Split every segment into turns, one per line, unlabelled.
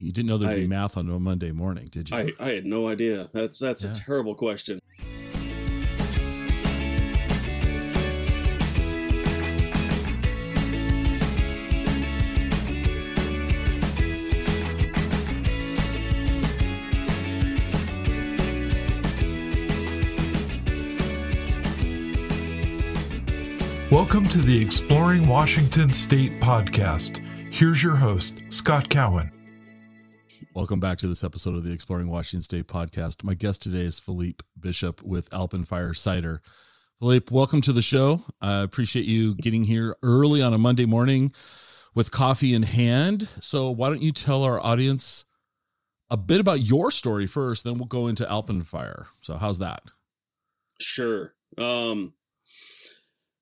You didn't know there'd
I-
be math on a Monday morning, did you?
I, I had no idea. That's that's
Yeah.
a terrible question.
Welcome to the Exploring Washington State podcast. Here's your host, Scott Cowan.
Welcome back to this episode of the Exploring Washington State podcast. My guest today is Philippe Bishop with Alpenfire Cider. Philippe, welcome to the show. I appreciate you getting here early on a Monday morning with coffee in hand. So, why don't you tell our audience a bit about your story first, then we'll go into Alpenfire. So, how's that?
Sure. Um,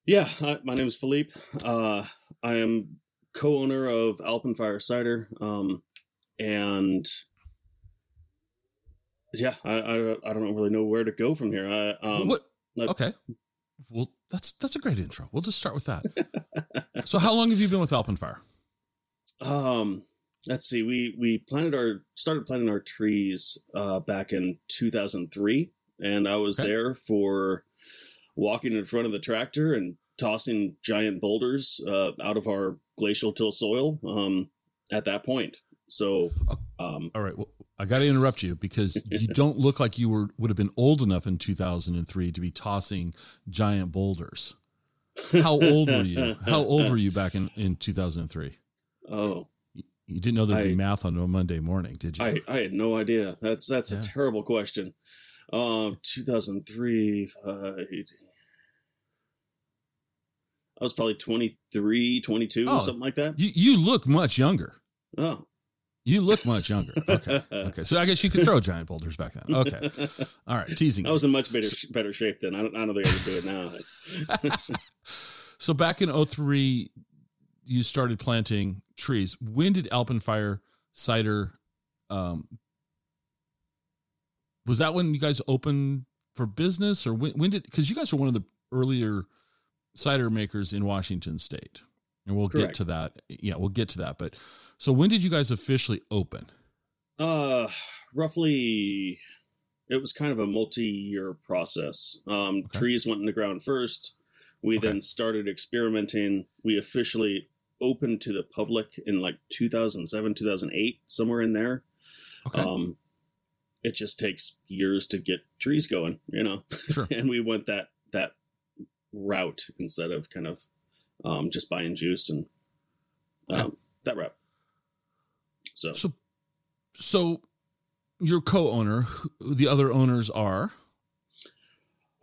yeah, hi, my name is Philippe. Uh, I am co-owner of Alpenfire Cider, um, and yeah, I, I I don't really know where to go from here. I, um,
what? Okay. Well, that's that's a great intro. We'll just start with that. so, how long have you been with Alpenfire?
Um, let's see. We we planted our started planting our trees uh, back in 2003, and I was
Okay.
there for walking in front of the tractor and tossing giant boulders uh, out of our glacial till soil. Um, at that point, so um,
All right. Well, I got to interrupt you because you don't look like you were would have been old enough in 2003 to be tossing giant boulders. How old were you? How old were you back in in 2003?
Oh,
You didn't know there'd be
I-
math on a Monday morning, did you?
I I had no idea. That's that's
Yeah.
a terrible question. Um, 2003. Uh, I was probably 23, 22,
Oh.
something like that.
you you look much younger.
Oh,
You look much younger. Okay. Okay. So I guess you could throw giant boulders back then. Okay. All right. Teasing.
I was in much better better shape then. I don't, I don't think I could do it now.
So back in 03, you started planting trees. When did Alpenfire cider um was that when you guys opened for business or when, when did because you guys are one of the earlier cider makers in Washington state. And we'll get to that. Yeah, we'll get to that. But so when did you guys officially open?
Uh, roughly, it was kind of a multi-year process. Um,
Okay.
Trees went in the ground first. We
Okay.
then started experimenting. We officially opened to the public in like 2007, 2008, somewhere in there.
Okay.
Um, it just takes years to get trees going, you know.
Sure.
and we went that that route instead of kind of um, just buying juice and um,
Okay.
that route. So,
So so your co-owner, who- the other owners are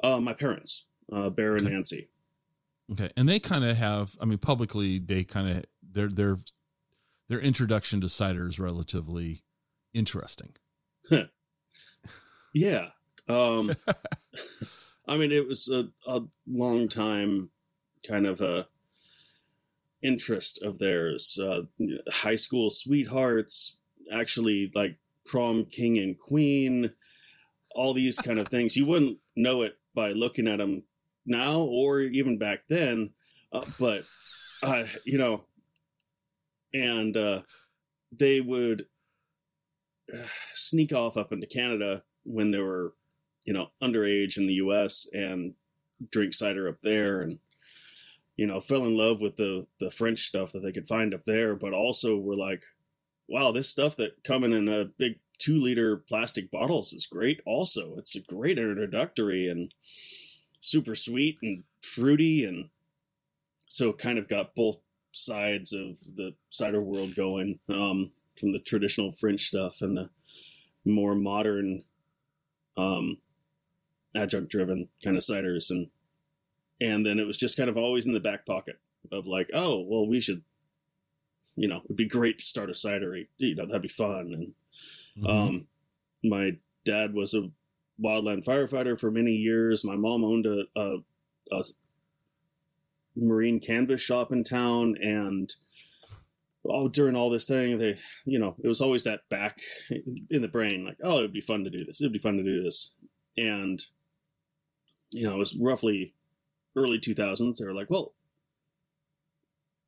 uh, my parents, uh, Bear and
Okay.
Nancy.
Okay, and they kind of have. I mean, publicly, they kind of their their their introduction to cider is relatively interesting.
Yeah. Um, I mean, it was a, a long time kind of a interest of theirs. Uh, high school sweethearts, actually like prom king and queen, all these kind of things. You wouldn't know it by looking at them now or even back then, uh, but uh, you know, and uh, they would uh, sneak off up into Canada when they were, you know, underage in the U.S. and drink cider up there, and you know, fell in love with the the French stuff that they could find up there, but also were like, wow, this stuff that coming in a big two liter plastic bottles is great. Also, it's a great introductory and super sweet and fruity, and so kind of got both sides of the cider world going um, from the traditional French stuff and the more modern um, adjunct driven kind of ciders and and then it was just kind of always in the back pocket of like oh well we should you know it'd be great to start a cidery. You know that'd be fun. And
Mhm.
um my dad was a wildland firefighter for many years. My mom owned a, a, a marine canvas shop in town. And oh during all this thing they you know it was always that back in the brain like oh it would be fun to do this. It would be fun to do this. And you know it was roughly early 2000s they were like well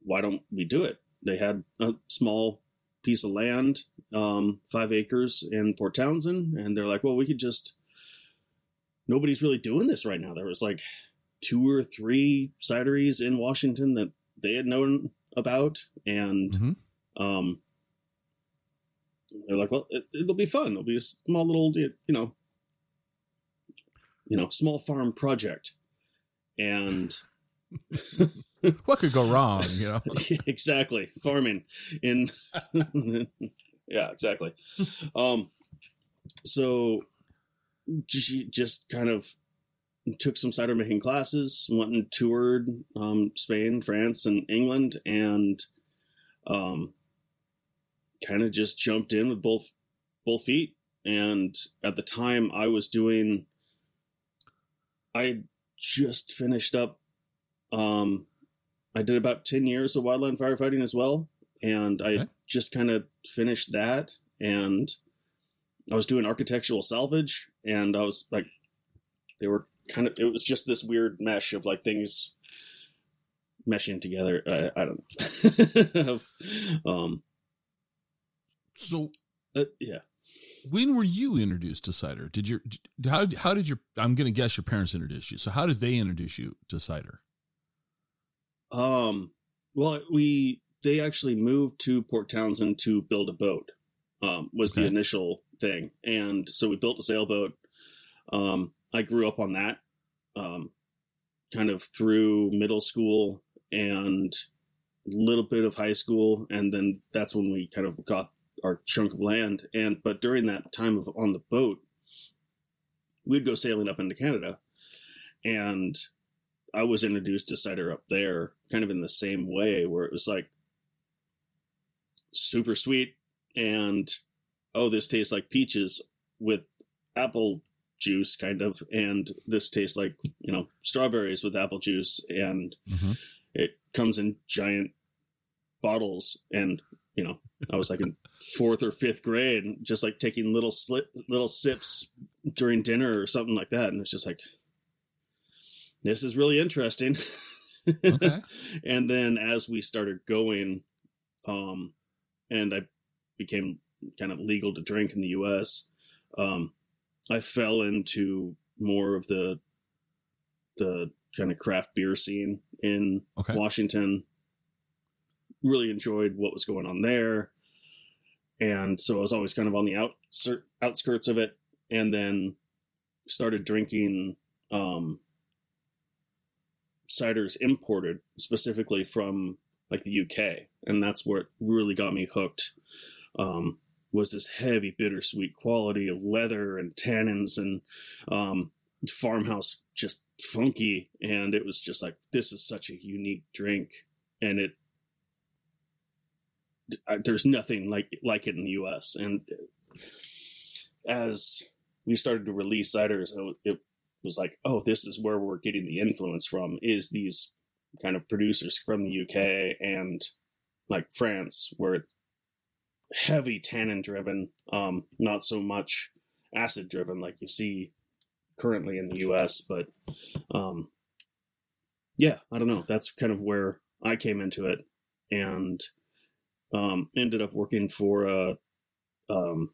why don't we do it they had a small piece of land, um, five acres in Port Townsend, and they're like, "Well, we could just." Nobody's really doing this right now. There was like two or three cideries in Washington that they had known about, and
Mhm.
um, they're like, "Well, it, it'll be fun. It'll be a small little, you know, you know, small farm project." And
What could go wrong? You know,
exactly. Farming in yeah exactly. Um so she just kind of took some cider making classes went and toured um spain france and england and um kind of just jumped in with both both feet. And at the time i was doing i just finished up um I did about 10 years of wildland firefighting as well. And I
Okay.
just kind of finished that. And I was doing architectural salvage. And I was like, they were kind of, it was just this weird mesh of like things meshing together. I, I don't know. Um,
so
uh, yeah.
When were you introduced to cider? Did your how how did your I'm going to guess your parents introduced you. So how did they introduce you to cider?
Um, well, we they actually moved to Port Townsend to build a boat. Um, was the initial thing, and so we built a sailboat. Um, I grew up on that, um, kind of through middle school and a little bit of high school, and then that's when we kind of got our chunk of land. And but during that time of on the boat, we'd go sailing up into Canada, and I was introduced to cider up there kind of in the same way where it was like super sweet and oh this tastes like peaches with apple juice kind of and this tastes like you know strawberries with apple juice and
Mm-hmm.
it comes in giant bottles and you know i was like in fourth or fifth grade just like taking little slip little sips during dinner or something like that and it's just like this is really interesting
Okay.
and then as we started going um and i became kind of legal to drink in the us um i fell into more of the the kind of craft beer scene in
Okay.
washington really enjoyed what was going on there. And so i was always kind of on the outsir- outskirts of it. And then started drinking um ciders imported specifically from like the UK, and that's what really got me hooked. Um, was this heavy bittersweet quality of leather and tannins and um, farmhouse just funky, and it was just like this is such a unique drink, and it there's nothing like like it in the U.S. and as we started to release ciders, it was like, oh, this is where we're getting the influence from is these kind of producers from the UK and like France, where heavy tannin driven, um, not so much acid driven like you see currently in the US. But um, yeah, I don't know. That's kind of where I came into it and um, ended up working for a, um,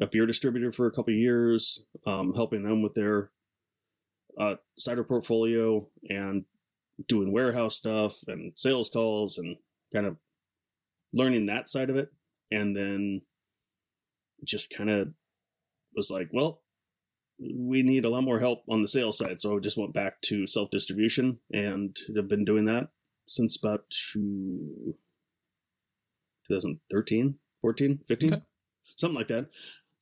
a beer distributor for a couple years, um, helping them with their uh, cider portfolio and doing warehouse stuff and sales calls and kind of learning that side of it. And then just kind of was like, well, we need a lot more help on the sales side. So I just went back to self distribution and have been doing that since about two, 2013, 14, 15,
Okay.
something like that.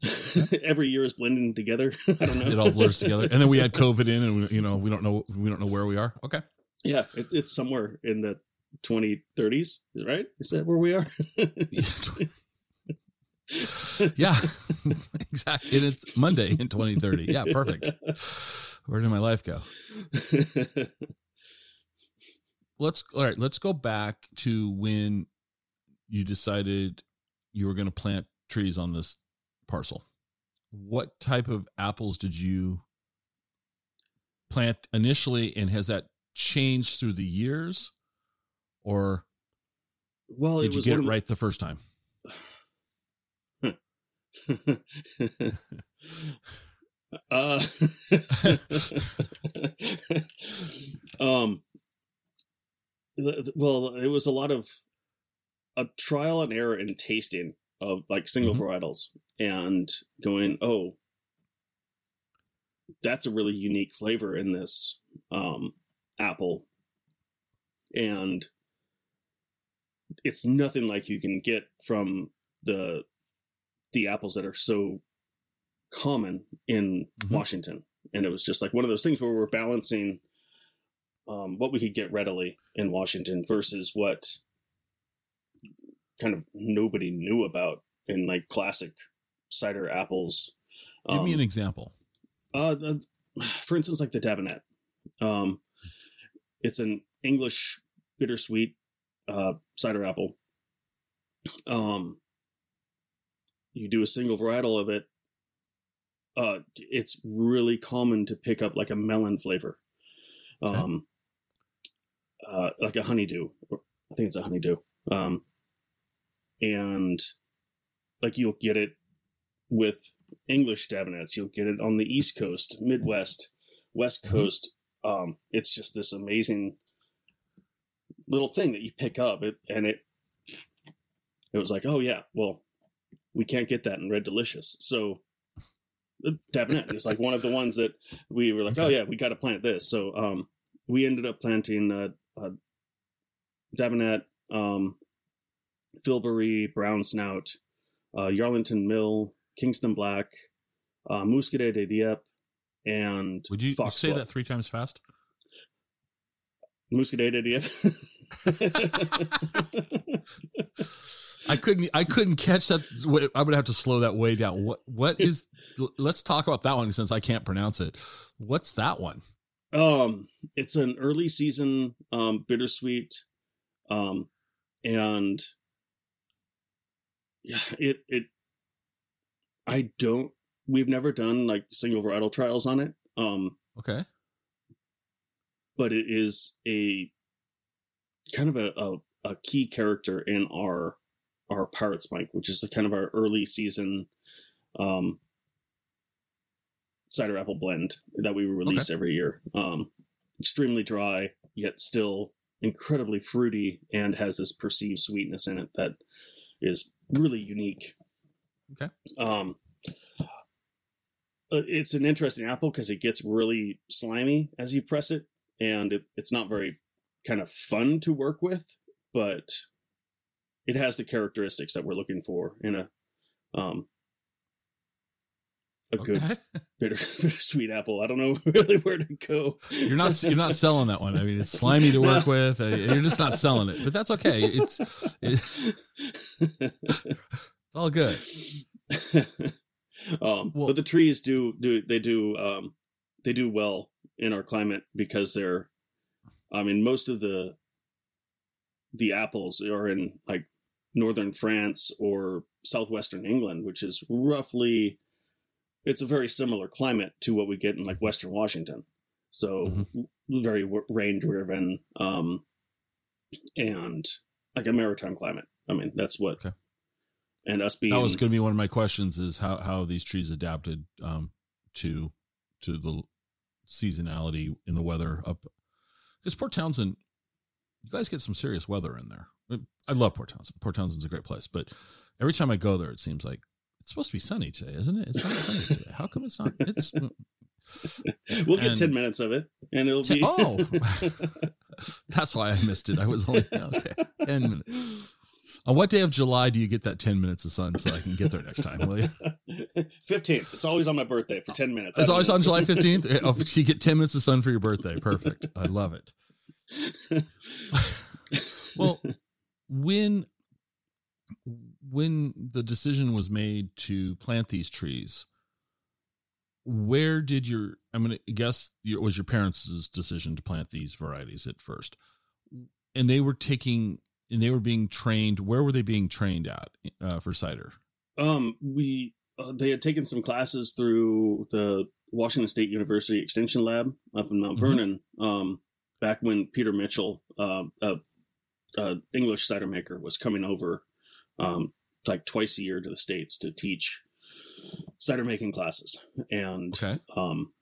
Every year is blending together. I don't know.
It all blurs together, and then we had COVID in, and we, you know we don't know we don't know where we are. Okay.
Yeah, it, it's somewhere in the 2030s, right? Is that where we are?
yeah, exactly. And it's Monday in 2030. Yeah, perfect. Where did my life go? Let's all right. Let's go back to when you decided you were going to plant trees on this parcel. What type of apples did you plant initially, and has that changed through the years, or
well,
did
it
you get it
of the-
right the first time?
uh, um, well, it was a lot of a trial and error in tasting of like single
Mhm.
varietals and going, oh, that's a really unique flavor in this um, apple, and it's nothing like you can get from the the apples that are so common in
Mhm.
Washington. And it was just like one of those things where we're balancing um, what we could get readily in Washington versus what kind of nobody knew about in like classic cider apples.
Give me
Um,
an example.
uh, the, for instance, like the Dabinett. Um, it's an English bittersweet uh, cider apple. Um, you do a single varietal of it. Uh, it's really common to pick up like a melon flavor, um, uh, like a honeydew. I think it's a honeydew. Um, and like you'll get it with English Dabinetts. You'll get it on the East Coast, Midwest, West
Mhm.
Coast. Um, it's just this amazing little thing that you pick up, it, and it it was like, oh yeah, well, we can't get that in Red Delicious, so the Dabinett is like one of the ones that we were like, oh yeah, we got to plant this. So um, we ended up planting uh, uh, Dabinett, um, Fillbarrel, Brown Snout, uh, Yarlington Mill, Kingston Black, uh, Muscadet de Dieppe, and
Would you say
Foxwhelp.
that three times fast?
Muscadet de Dieppe.
I couldn't. I couldn't catch that. I'm gonna have to slow that way down. What? What is? Let's talk about that one since I can't pronounce it. What's that one?
um, it's an early season um, bittersweet, um, and it it. I don't. We've never done like single varietal trials on it. Um,
Okay.
but it is a kind of a, a, a key character in our our Pirate's Plank, which is kind of our early season um, cider apple blend that we release every year. Um, extremely dry, yet still incredibly fruity, and has this perceived sweetness in it that is really unique.
Okay.
Um, uh, it's an interesting apple because it gets really slimy as you press it, and it, it's not very kind of fun to work with, but it has the characteristics that we're looking for in a um a good bitter sweet apple. I don't know really where to go.
You're not. You're not selling that one. I mean, it's slimy to work with. You're just not selling it, but that's okay. It's it's all good.
um,
Well-
but the trees do do they do um, they do well in our climate because they're, I mean, most of the the apples are in like northern France or southwestern England, which is roughly it's a very similar climate to what we get in like western Washington. So
Mm-hmm.
very w- rain driven um, and like a maritime climate. I mean, that's what.
Okay.
And us being
That was going to be one of my questions: is how how these trees adapted um, to to the seasonality in the weather up. Because Port Townsend, you guys get some serious weather in there. I love Port Townsend. Port Townsend's a great place, but every time I go there, it seems like it's supposed to be sunny today, isn't it? It's not sunny today. How come it's not? It's
we'll get
and-
10 minutes of it and it'll
Ten-
be
oh. that's why I missed it. I was only okay. Ten minutes. On what day of July do you get that ten minutes of sun so I can get there next time? Will you?
15th it's always on my birthday for 10 minutes
It's always on July 15th. Oh, you get 10 minutes of sun for your birthday. Perfect. I love it. Well, when when the decision was made to plant these trees, where did your I'm going to guess it was your parents' decision to plant these varieties at first. And they were taking and they were being trained. Where were they being trained at uh, for cider?
um we uh, they had taken some classes through the washington state university extension lab up in mount
Mhm.
vernon um back when peter mitchell uh, a, a english cider maker was coming over um like twice a year to the states to teach cider making classes, and
Okay.
um,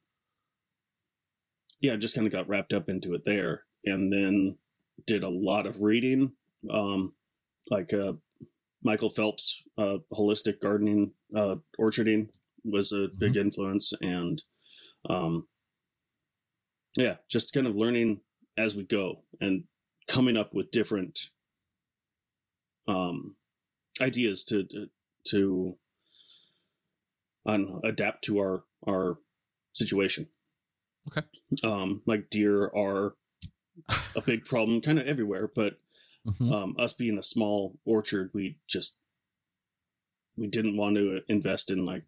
yeah, just kind of got wrapped up into it there, and then did a lot of reading, um, like uh, Michael Phillips, uh, holistic gardening, uh, orcharding was a big influence, and um, yeah, just kind of learning as we go and coming up with different um, ideas to to, to um, adapt to our our situation.
Okay.
Um, like deer are a big problem, kind of everywhere, but
Mhm.
um, us being a small orchard, we just we didn't want to invest in like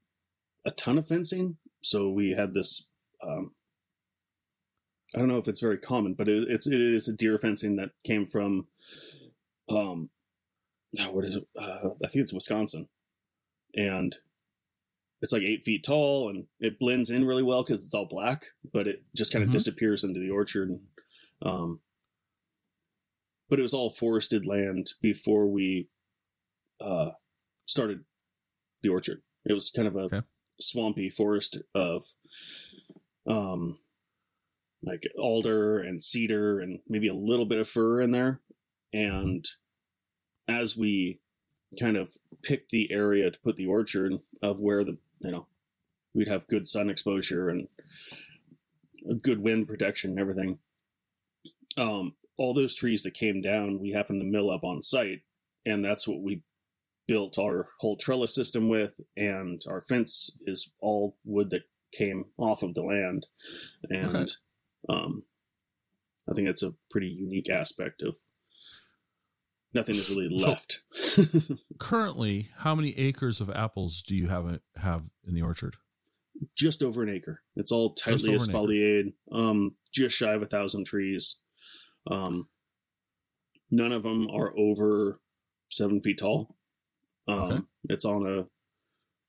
a ton of fencing, so we had this. Um, I don't know if it's very common, but it, it's it is a deer fencing that came from, um, oh, what is it? Uh, I think it's Wisconsin, and it's like eight feet tall, and it blends in really well because it's all black, but it just kind of
Mhm.
disappears into the orchard. Um, but it was all forested land before we uh, started the orchard. It was kind of a
Okay.
swampy forest of um, like alder and cedar and maybe a little bit of fir in there. And as we kind of picked the area to put the orchard of where the you know we'd have good sun exposure and good wind protection and everything. Um, all those trees that came down, we happened to mill up on site, and that's what we built our whole trellis system with. And our fence is all wood that came off of the land, and
Okay.
um, I think that's a pretty unique aspect of nothing is really
So-
left.
Currently, how many acres of apples do you have have in the orchard?
just over an acre. It's all tightly espaliered. Um, just shy of a thousand trees. Um, none of them are over seven feet tall. Um,
Okay.
It's on a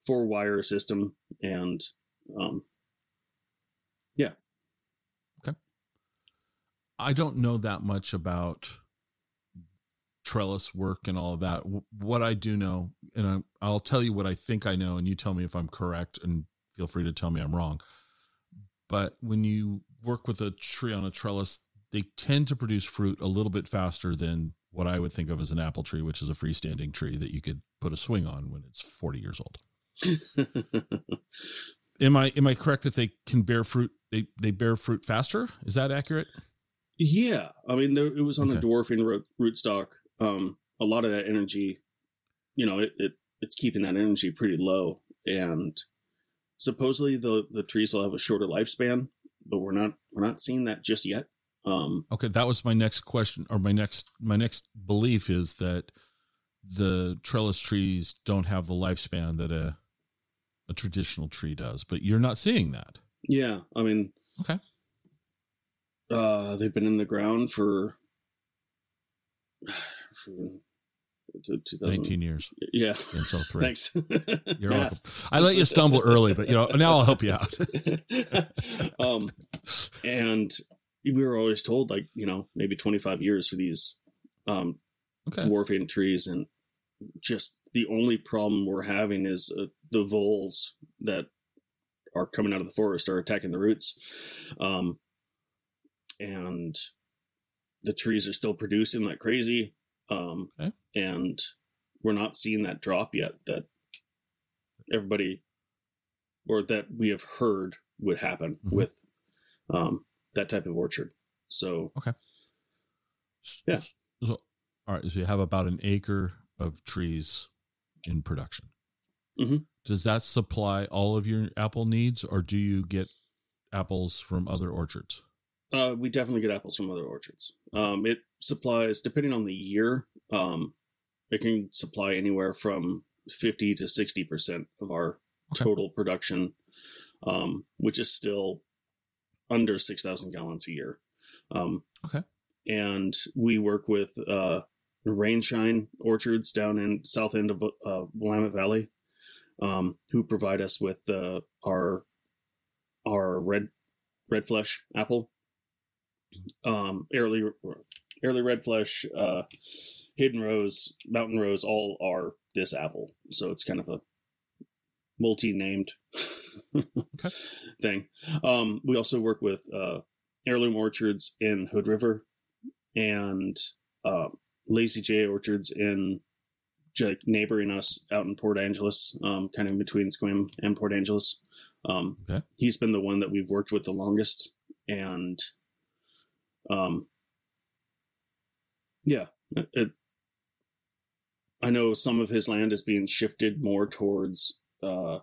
four wire system, and um, yeah. Okay.
I don't know that much about trellis work and all of that. What I do know, and I- I'll tell you what I think I know, and you tell me if I'm correct, and feel free to tell me I'm wrong. But when you work with a tree on a trellis, they tend to produce fruit a little bit faster than what I would think of as an apple tree, which is a freestanding tree that you could put a swing on when it's 40 years old. Am I am I correct that they can bear fruit? They they bear fruit faster. Is that accurate?
yeah, I mean, there, it was on
Okay.
the dwarfing root, rootstock. Um, a lot of that energy, you know, it, it it's keeping that energy pretty low, and supposedly the the trees will have a shorter lifespan, but we're not we're not seeing that just yet. Um,
Okay, that was my next question, or my next my next belief is that the trellis trees don't have the lifespan that a a traditional tree does, but you're not seeing that.
Yeah, I mean,
Okay.
Uh, they've been in the ground for, for to 2000
Nineteen years
Yeah,
until three.
thanks.
You're welcome. I let you stumble early, but you know now I'll help you out.
um, and we were always told like you know maybe twenty five years for these um
Okay.
dwarfing trees, and just the only problem we're having is uh, the voles that are coming out of the forest are attacking the roots, um, and the trees are still producing like crazy, um,
Okay.
and we're not seeing that drop yet that everybody or that we have heard would happen
Mhm.
with um, that type of orchard. So okay. Yeah.
So, all right. So you have about an acre of trees in production.
Mhm.
Does that supply all of your apple needs, or do you get apples from other orchards?
Uh, we definitely get apples from other orchards. Um, it supplies, depending on the year, um, it can supply anywhere from 50 to 60% of our
Okay.
total production, um, which is still under 6,000 gallons a year. Um,
Okay.
And we work with uh, Rainshine Orchards down in south end of uh, Willamette Valley, um, who provide us with uh, our our red red flesh apple, um, early early red flesh, uh, hidden rose, mountain rose, all are this apple. So it's kind of a multi-named
Okay.
thing. Um, we also work with uh, heirloom orchards in Hood River and uh, Lazy J orchards in j- neighboring us out in Port Angeles, um, kind of in between Sequim and Port Angeles. Um,
Okay.
He's been the one that we've worked with the longest, and um, yeah, it, it- I know some of his land is being shifted more towards uh,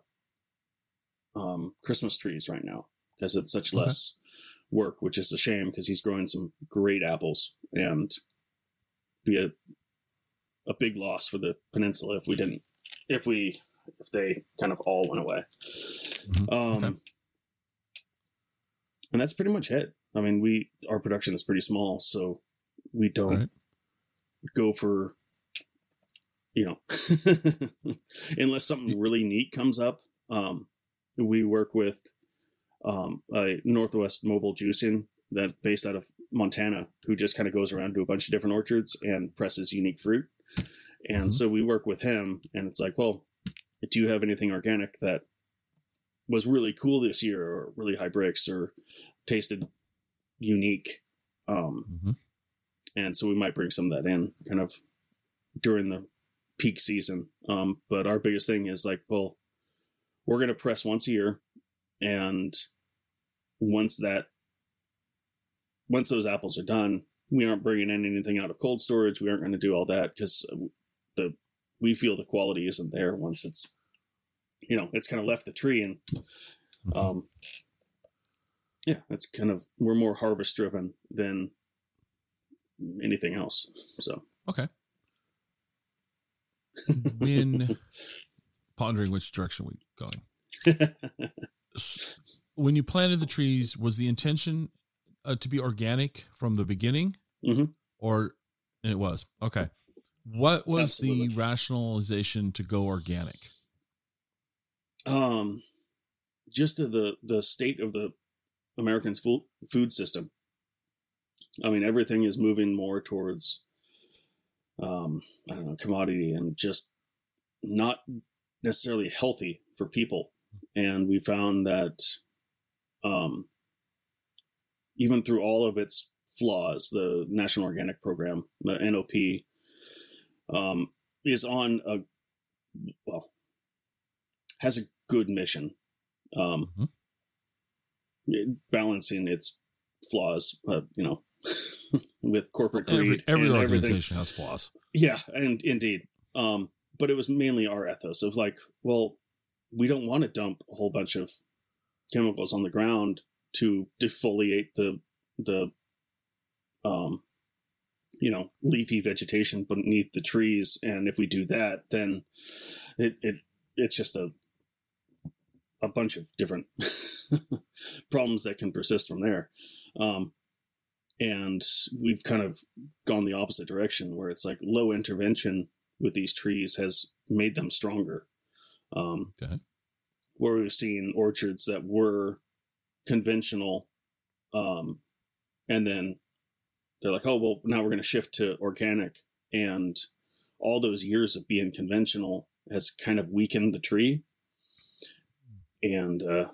um, Christmas trees right now because it's such less work, which is a shame because he's growing some great apples and be a a big loss for the peninsula if we didn't if we if they kind of all went away.
Mhm.
Um,
Okay.
and that's pretty much it. I mean, we our production is pretty small, so we don't
Right.
go for you know unless something really neat comes up. Um, we work with um, a Northwest Mobile Juicing that based out of Montana, who just kind of goes around to a bunch of different orchards and presses unique fruit. And
Mhm.
so we work with him, and it's like, well, do you have anything organic that was really cool this year, or really high Brix, or tasted unique? Um,
Mhm.
and so we might bring some of that in, kind of during the peak season. Um, but our biggest thing is like, well, we're going to press once a year, and once that once those apples are done, we aren't bringing in anything out of cold storage. We aren't going to do all that because the we feel the quality isn't there once it's you know it's kind of left the tree and
Mhm.
um yeah that's kind of we're more harvest driven than anything else so
Okay. when pondering which direction we're going, when you planted the trees, was the intention uh, to be organic from the beginning,
Mhm.
or and it was okay? What was
Absolutely.
the rationalization to go organic?
um just the the state of the americans food system. I mean everything is moving more towards um i don't know commodity and just not necessarily healthy for people. And we found that um even through all of its flaws the national organic program the nop um is on a well has a good mission. Um
Mhm.
Balancing its flaws uh, you know with corporate greed
Every, every
and everything
organization has flaws.
yeah, and indeed. Um, but it was mainly our ethos of like, well, we don't want to dump a whole bunch of chemicals on the ground to defoliate the the um you know leafy vegetation beneath the trees and if we do that then it, it it's just a a bunch of different problems that can persist from there. Um and we've kind of gone the opposite direction where it's like low intervention with these trees has made them stronger. Um
Okay.
where we've seen orchards that were conventional um and then they're like oh well now we're going to shift to organic. And all those years of being conventional has kind of weakened the tree and uh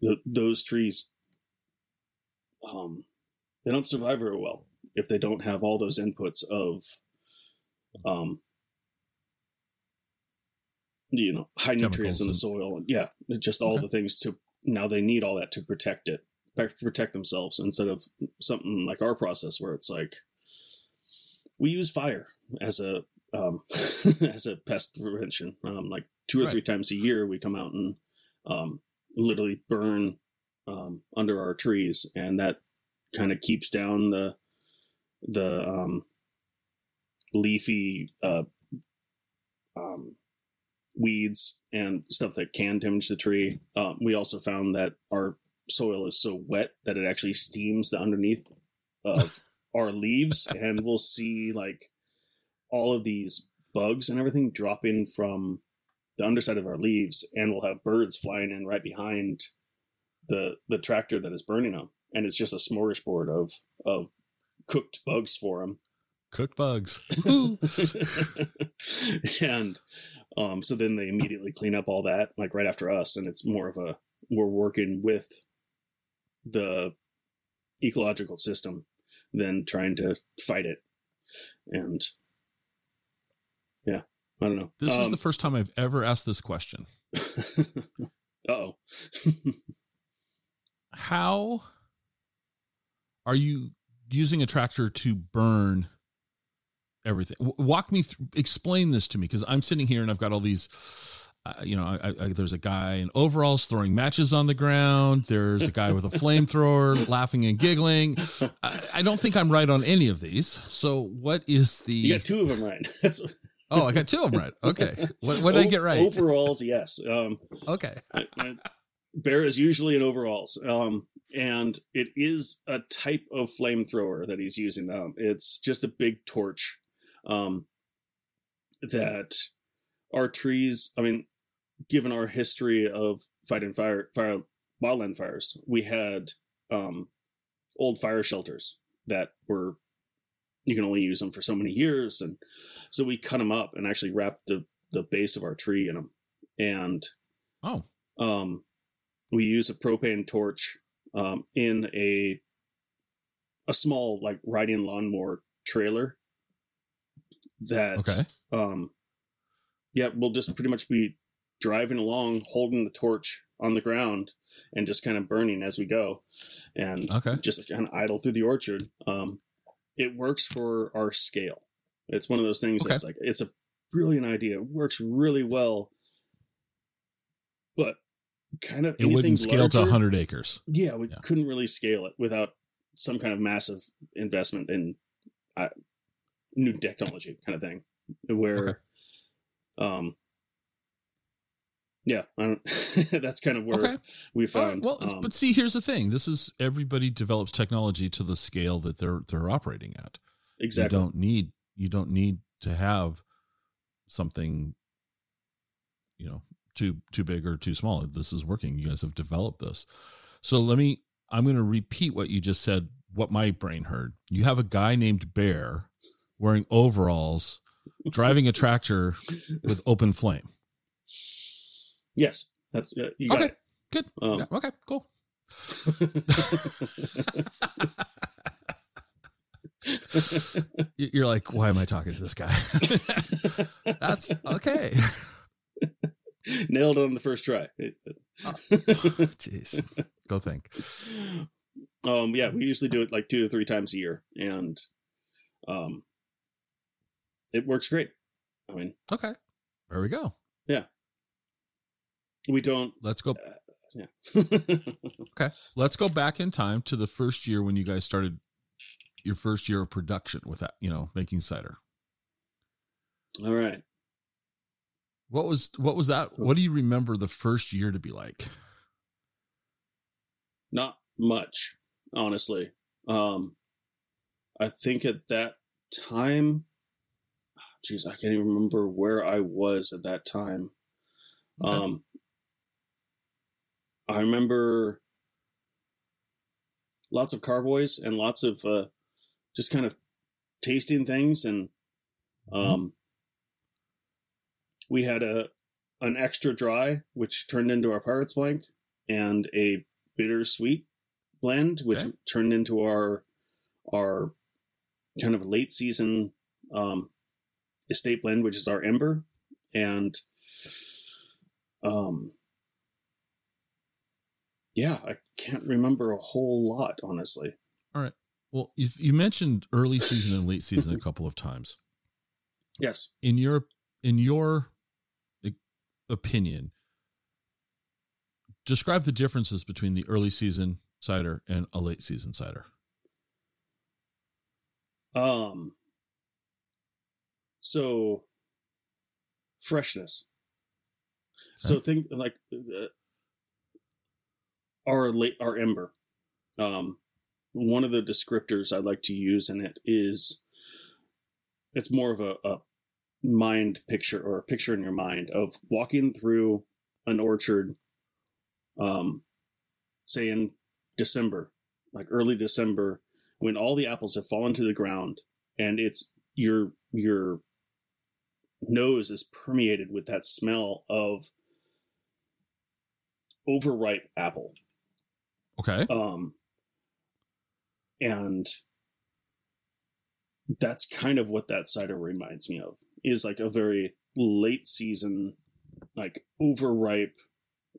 th- those trees um they don't survive very well if they don't have all those inputs of um you know high nutrients in the
Chemicals
soil and yeah just all
Okay.
the things to now they need all that to protect it protect- protect themselves instead of something like our process where it's like we use fire as a um as a pest prevention um like two or
Right.
three times a year we come out and um literally burn um under our trees and that kind of keeps down the the um leafy uh um weeds and stuff that can damage the tree um, we also found that our soil is so wet that it actually steams the underneath of our leaves and we'll see like all of these bugs and everything dropping from the underside of our leaves and we'll have birds flying in right behind the the tractor that is burning them and it's just a smorgasbord of of cooked bugs for them
Cooked bugs.
and Um, so then they immediately clean up all that, like right after us, and it's more of a we're working with the ecological system than trying to fight it. And yeah, I don't know.
This is
Um,
the first time I've ever asked this question.
oh.
How are you using a tractor to burn everything? Walk me through, explain this to me because I'm sitting here and I've got all these. Uh, you know, I, I, there's a guy in overalls throwing matches on the ground. There's a guy with a flamethrower laughing and giggling. I, I don't think I'm right on any of these. So, what is the?
you got two of them right. That's
Oh, I got two of them right. Okay, what, what did I get right?
Overalls, yes. Um,
Okay,
Bear is usually in overalls, um, and it is a type of flamethrower that he's using. Um, it's just a big torch um, that our trees. I mean, given our history of fighting fire, fire wildland fires, we had um, old fire shelters that were you can only use them for so many years, and so we cut them up and actually wrapped the the base of our tree in them, and
oh,
um, we use a propane torch um, in a a small like riding lawnmower trailer that
okay,
um yeah we'll just pretty much be driving along holding the torch on the ground and just kind of burning as we go. And
okay.
just kind of idle through the orchard um it works for our scale it's one of those things
Okay.
that's like it's a brilliant idea it works really well but kind of
It wouldn't scale to
larger-
100 acres.
yeah, we
Yeah.
couldn't really scale it without some kind of massive investment in uh, new technology, kind of thing. Where,
Okay.
um, yeah, I don't, that's kind of where
Okay.
we
right,
found.
well,
um,
but see, here's the thing: this is everybody develops technology to the scale that they're they're operating at.
exactly.
You don't need you don't need to have something, you know, too too big or too small. This is working. You guys have developed this. So let me. I'm going to repeat what you just said. What my brain heard. You have a guy named Bear wearing overalls, driving a tractor with open flame.
Yes, that's uh, you got
Okay,
it.
good.
Um,
Yeah, okay, cool. You- You're like, why am I talking to this guy? That's okay.
Nailed it on the first try.
Jeez, go think.
um yeah we usually do it like two to three times a year and um it works great i mean
Okay, there we go.
We don't
Let's go.
yeah
Okay, let's go back in time to the first year when you guys started your first year of production with that. You know, making cider.
all right
What was what was that? What do you remember the first year to be like?
not much honestly um i think at that time jeez i can't even remember where i was at that time
Okay.
um i remember lots of carboys and lots of uh just kind of tasting things and um we had a an extra dry which turned into our Pirate's Plank and a bittersweet blend which
Okay.
turned into our our kind of late season um estate blend which is our ember and um yeah i can't remember a whole lot honestly All right.
Well, you, you mentioned early season and late season a couple of times.
yes
In your in your opinion, describe the differences between the early season cider and a late season cider.
Um. So, freshness. So think like uh, our our ember. Um, one of the descriptors I like to use in it is it's more of a, a mind picture or a picture in your mind of walking through an orchard. Um, say in December, like early December, when all the apples have fallen to the ground and it's you're you're nose is permeated with that smell of overripe apple.
Okay.
Um, and that's kind of what that cider reminds me of is like a very late season, like overripe,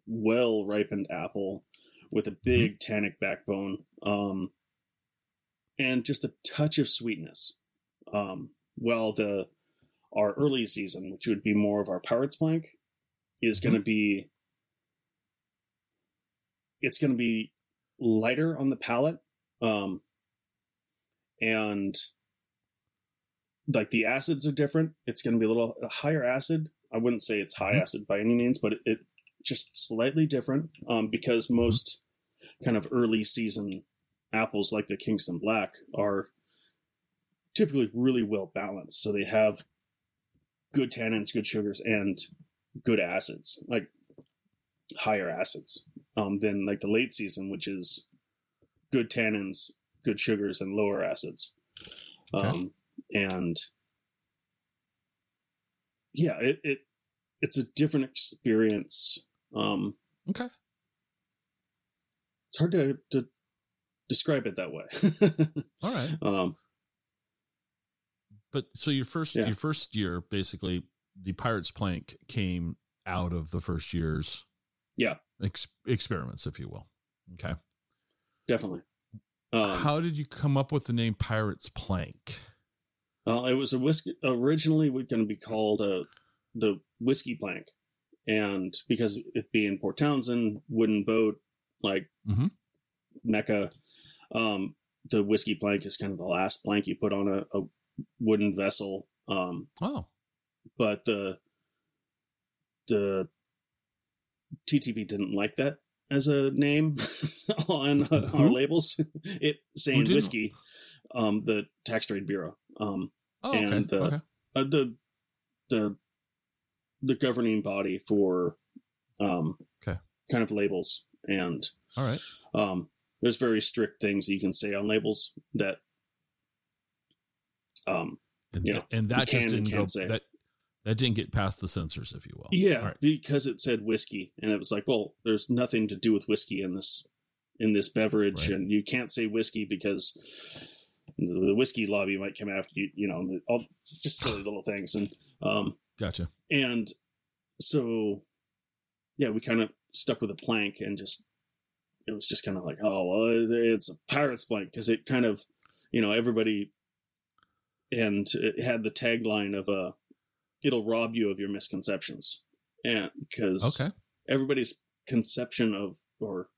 well ripened apple with a big tannic backbone. Um, and just a touch of sweetness. Um, well, the our early season, which would be more of our Pirate's Plank, is going to be it's going to be lighter on the palate, um, and like the acids are different. It's going to be a little higher acid. I wouldn't say it's high
Mhm.
acid by any means, but it, it just slightly different um, because most kind of early season apples like the Kingston Black are typically really well balanced. So they have good tannins, good sugars, and good acids, like higher acids, um, than like the late season, which is good tannins, good sugars, and lower acids.
Okay.
Um, and yeah, it, it it's a different experience. Um,
Okay.
it's hard to, to describe it that way.
All right.
um,
But so your first
Yeah.
your first year, basically, the Pirate's Plank came out of the first year's
Yeah.
Ex- experiments, if you will. Okay.
definitely. Um,
How did you come up with the name Pirate's Plank?
Well, it was a whiskey. Originally, was going to be called uh, the whiskey plank, and because it being Port Townsend, wooden boat, like
Mhm.
Mecca, um, the whiskey plank is kind of the last plank you put on a, a wooden vessel. Um,
Oh,
but the the TTB didn't like that as a name on uh, our labels. it saying whiskey, um, the tax trade bureau. Um,
oh, okay.
And, uh,
okay.
uh, the the the governing body for um
Okay.
kind of labels and
All right.
um there's very strict things you can say on labels that um
And,
you know,
and that just didn't go
can't say.
that that didn't get past the censors, if you will.
yeah
right.
because it said whiskey and it was like well there's nothing to do with whiskey in this in this beverage
Right.
and you can't say whiskey because the whiskey lobby might come after you you know all just silly little things and um
Gotcha.
and so yeah we kind of stuck with a plank and just it was just kind of like oh well it's a pirate's plank because it kind of you know everybody and it had the tagline of uh it'll rob you of your misconceptions and because
Okay.
everybody's conception of or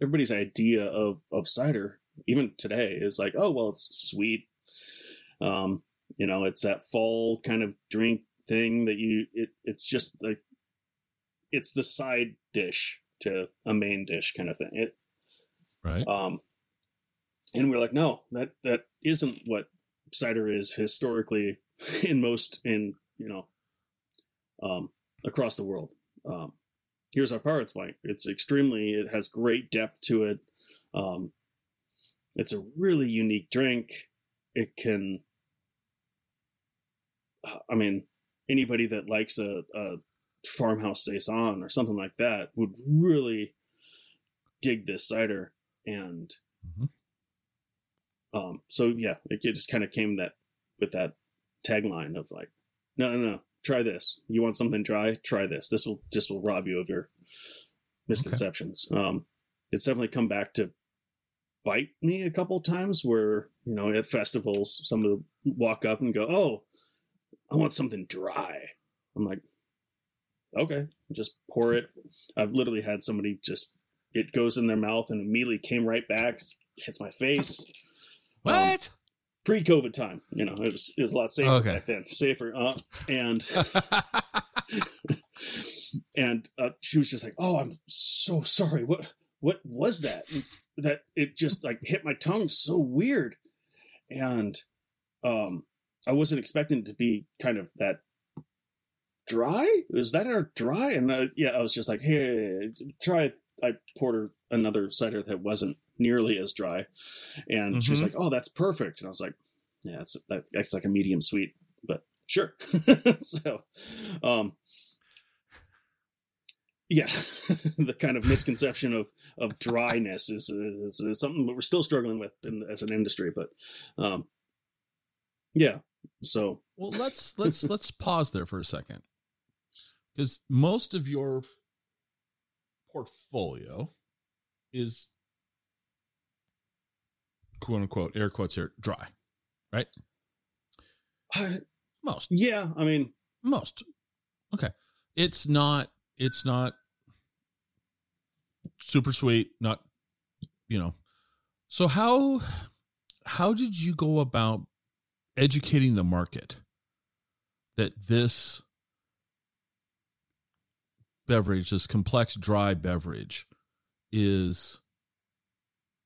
everybody's idea of of cider even today is like oh well it's sweet um you know it's that fall kind of drink thing that you it, it's just like it's the side dish to a main dish kind of thing it
Right.
um and we're like no that that isn't what cider is historically in most in you know um across the world. Um here's our Pirate's Plank it's extremely it has great depth to it. Um it's a really unique drink. It can i mean anybody that likes a, a farmhouse saison or something like that would really dig this cider and
Mhm.
um so yeah it, it just kind of came that with that tagline of like no no no. Try this. You want something dry? Try this. This will this will rob you of your misconceptions. Um it's definitely come back to bite me a couple times where you know at festivals some of walk up and go oh i want something dry. I'm like okay. Just pour it. I've literally had somebody just it goes in their mouth and immediately came right back hits my face. Um,
What?
Pre-covid time you know it was, it was a lot safer
Okay.
back then safer uh, and and uh, she was just like, "Oh, I'm so sorry. What what was that? That it just like hit my tongue so weird." And um, I wasn't expecting it to be kind of that dry. Was that our dry? And uh, yeah, I was just like, "Hey, try." I poured her another cider that wasn't nearly as dry, and she was
Mhm.
like, "Oh, that's perfect." And I was like, "Yeah, that's that, that's like a medium sweet." But Sure. so, um, yeah, the kind of misconception of of dryness is, is, is something that we're still struggling with in, as an industry. But, um, yeah. So,
well, let's let's let's pause there for a second, because most of your portfolio is quote unquote air quotes here dry, right?
uh,
Most.
yeah, I mean,
Most. Okay. It's not it's not super sweet, not you know. So how how did you go about educating the market that this beverage, this complex dry beverage is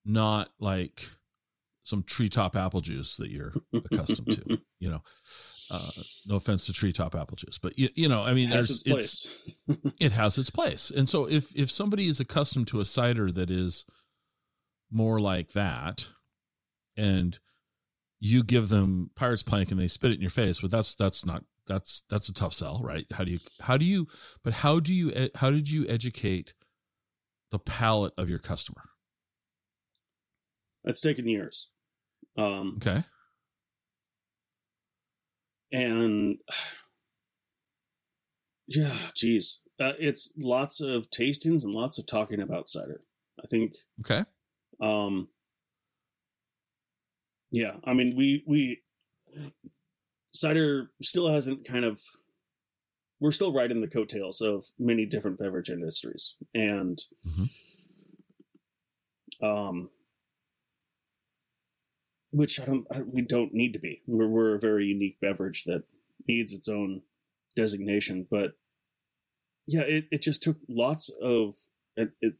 not like some treetop apple juice that you're accustomed to, you know. Uh, no offense to treetop apple juice, but you, you know, I mean,
it has
there's
its
it's
place.
it has its place. And so if if somebody is accustomed to a cider that is more like that and you give them Pirate's Plank and they spit it in your face, but that's that's not that's that's a tough sell, right? How do you how do you but how do you e- how did you educate the palate of your customer?
It's taken years. Um,
Okay.
and yeah, geez, uh, it's lots of tastings and lots of talking about cider. I think,
Okay.
um, yeah, I mean, we we cider still hasn't kind of. We're still riding the coattails of many different beverage industries, and
Mhm.
um, which I don't, I, we don't need to be. We're, we're a very unique beverage that needs its own designation. But yeah, it, it just took lots of it, it.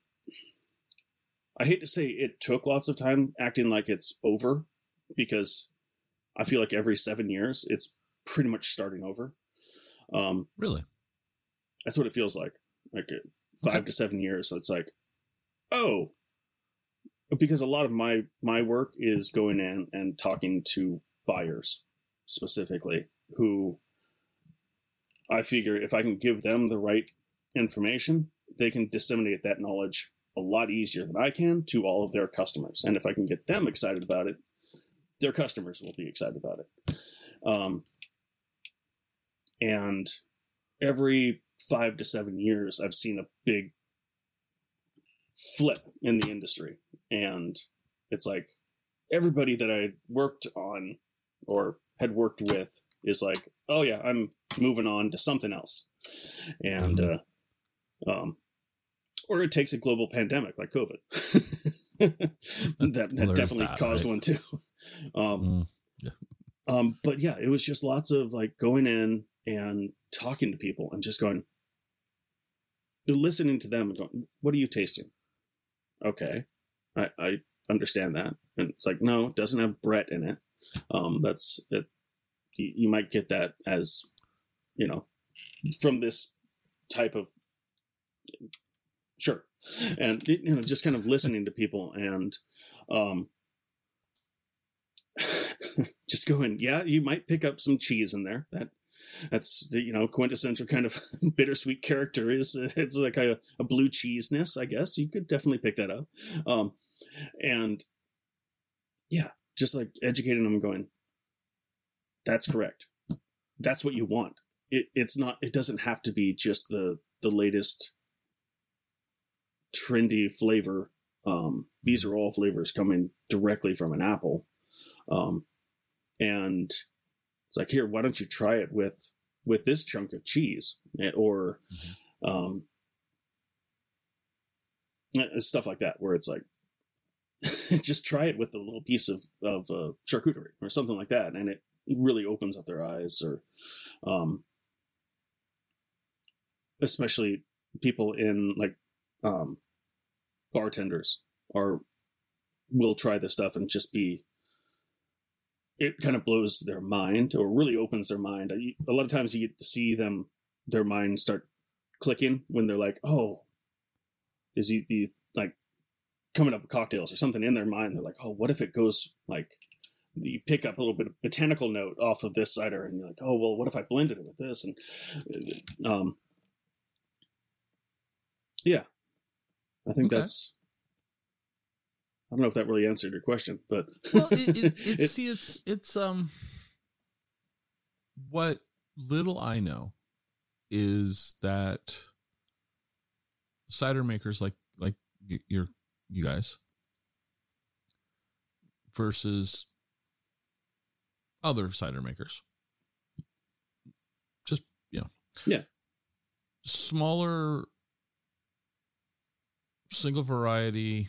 I hate to say it took lots of time acting like it's over because I feel like every seven years it's pretty much starting over. Um,
Really?
that's what it feels like. Like five
Okay.
to seven years. So it's like, oh, because a lot of my my work is going in and talking to buyers specifically who I figure if I can give them the right information, they can disseminate that knowledge a lot easier than I can to all of their customers. And if I can get them excited about it, their customers will be excited about it. Um, and every five to seven years, I've seen a big flip in the industry. And it's like everybody that I worked on or had worked with is like, oh, yeah, I'm moving on to something else. And, uh, um, or it takes a global pandemic like COVID. that, that definitely
that,
caused
right?
one too. Um,
Mm.
um, but yeah, it was just lots of like going in and talking to people and just going, listening to them and going, "What are you tasting?" Okay, I, I understand that, and it's like, no, it doesn't have Brett in it. Um, that's it. You, you might get that as, you know, from this type of, sure, and you know, just kind of listening to people and, um, just going, yeah, you might pick up some cheese in there. That that's the you know quintessential kind of bittersweet character is it's like a, a blue cheeseness, I guess. You could definitely pick that up. Um, and yeah, just like educating them, going, that's correct. That's what you want. It, it's not. It doesn't have to be just the the latest trendy flavor. Um, these are all flavors coming directly from an apple. Um, and it's like, here, why don't you try it with with this chunk of cheese or um, eh, stuff like that, where it's like, just try it with a little piece of of uh, charcuterie or something like that, and it really opens up their eyes. Or, um, especially people in like um, bartenders are will try this stuff and just be it kind of blows their mind or really opens their mind. A lot of times you get to see them, their mind start clicking when they're like, oh, is he the like coming up with cocktails or something in their mind? They're like, oh, what if it goes like you pick up a little bit of botanical note off of this cider, and you're like, oh well, what if I blended it with this? And um, yeah, I think
Okay.
that's. I don't know if that really answered your question, but
well, it, it, it's
It-
see, it's it's um, what little I know is that cider makers like like your you guys versus other cider makers, just you know,
Yeah.
smaller single variety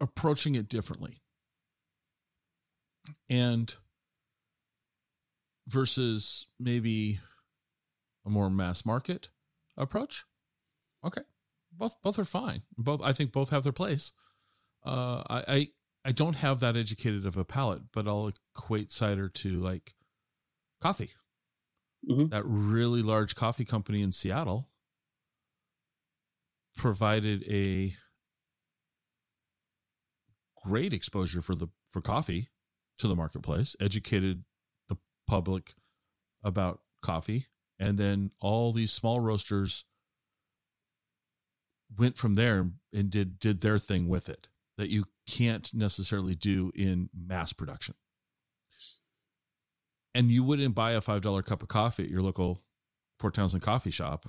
approaching it differently. And versus maybe a more mass market approach okay both both are fine. Both i think both have their place. Uh i i, I don't have that educated of a palate but i'll equate cider to like coffee.
Mhm.
that really large coffee company in seattle provided a great exposure for the for coffee to the marketplace, educated the public about coffee, and then all these small roasters went from there and did did their thing with it that you can't necessarily do in mass production. And you wouldn't buy a five dollar cup of coffee at your local Port Townsend coffee shop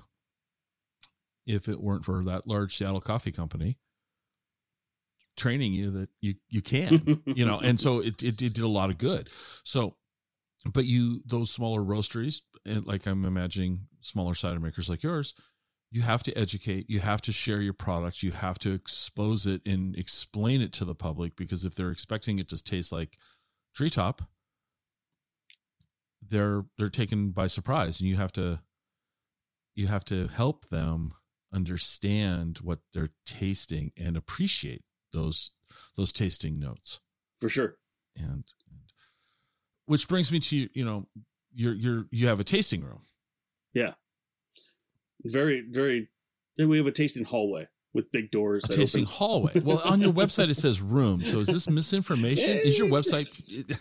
if it weren't for that large Seattle coffee company training you that you you can you know and so it, it, it did a lot of good. So but you those smaller roasteries like i'm imagining smaller cider makers like yours you have to educate you have to share your products you have to expose it and explain it to the public because if they're expecting it to taste like treetop they're they're taken by surprise and you have to you have to help them understand what they're tasting and appreciate those those tasting notes
for sure.
and, and which brings me to you know you're you're you have a tasting room yeah
Very, very. and We have a tasting hallway with big doors.
a tasting
open.
hallway well on your website it says room so is this misinformation is your website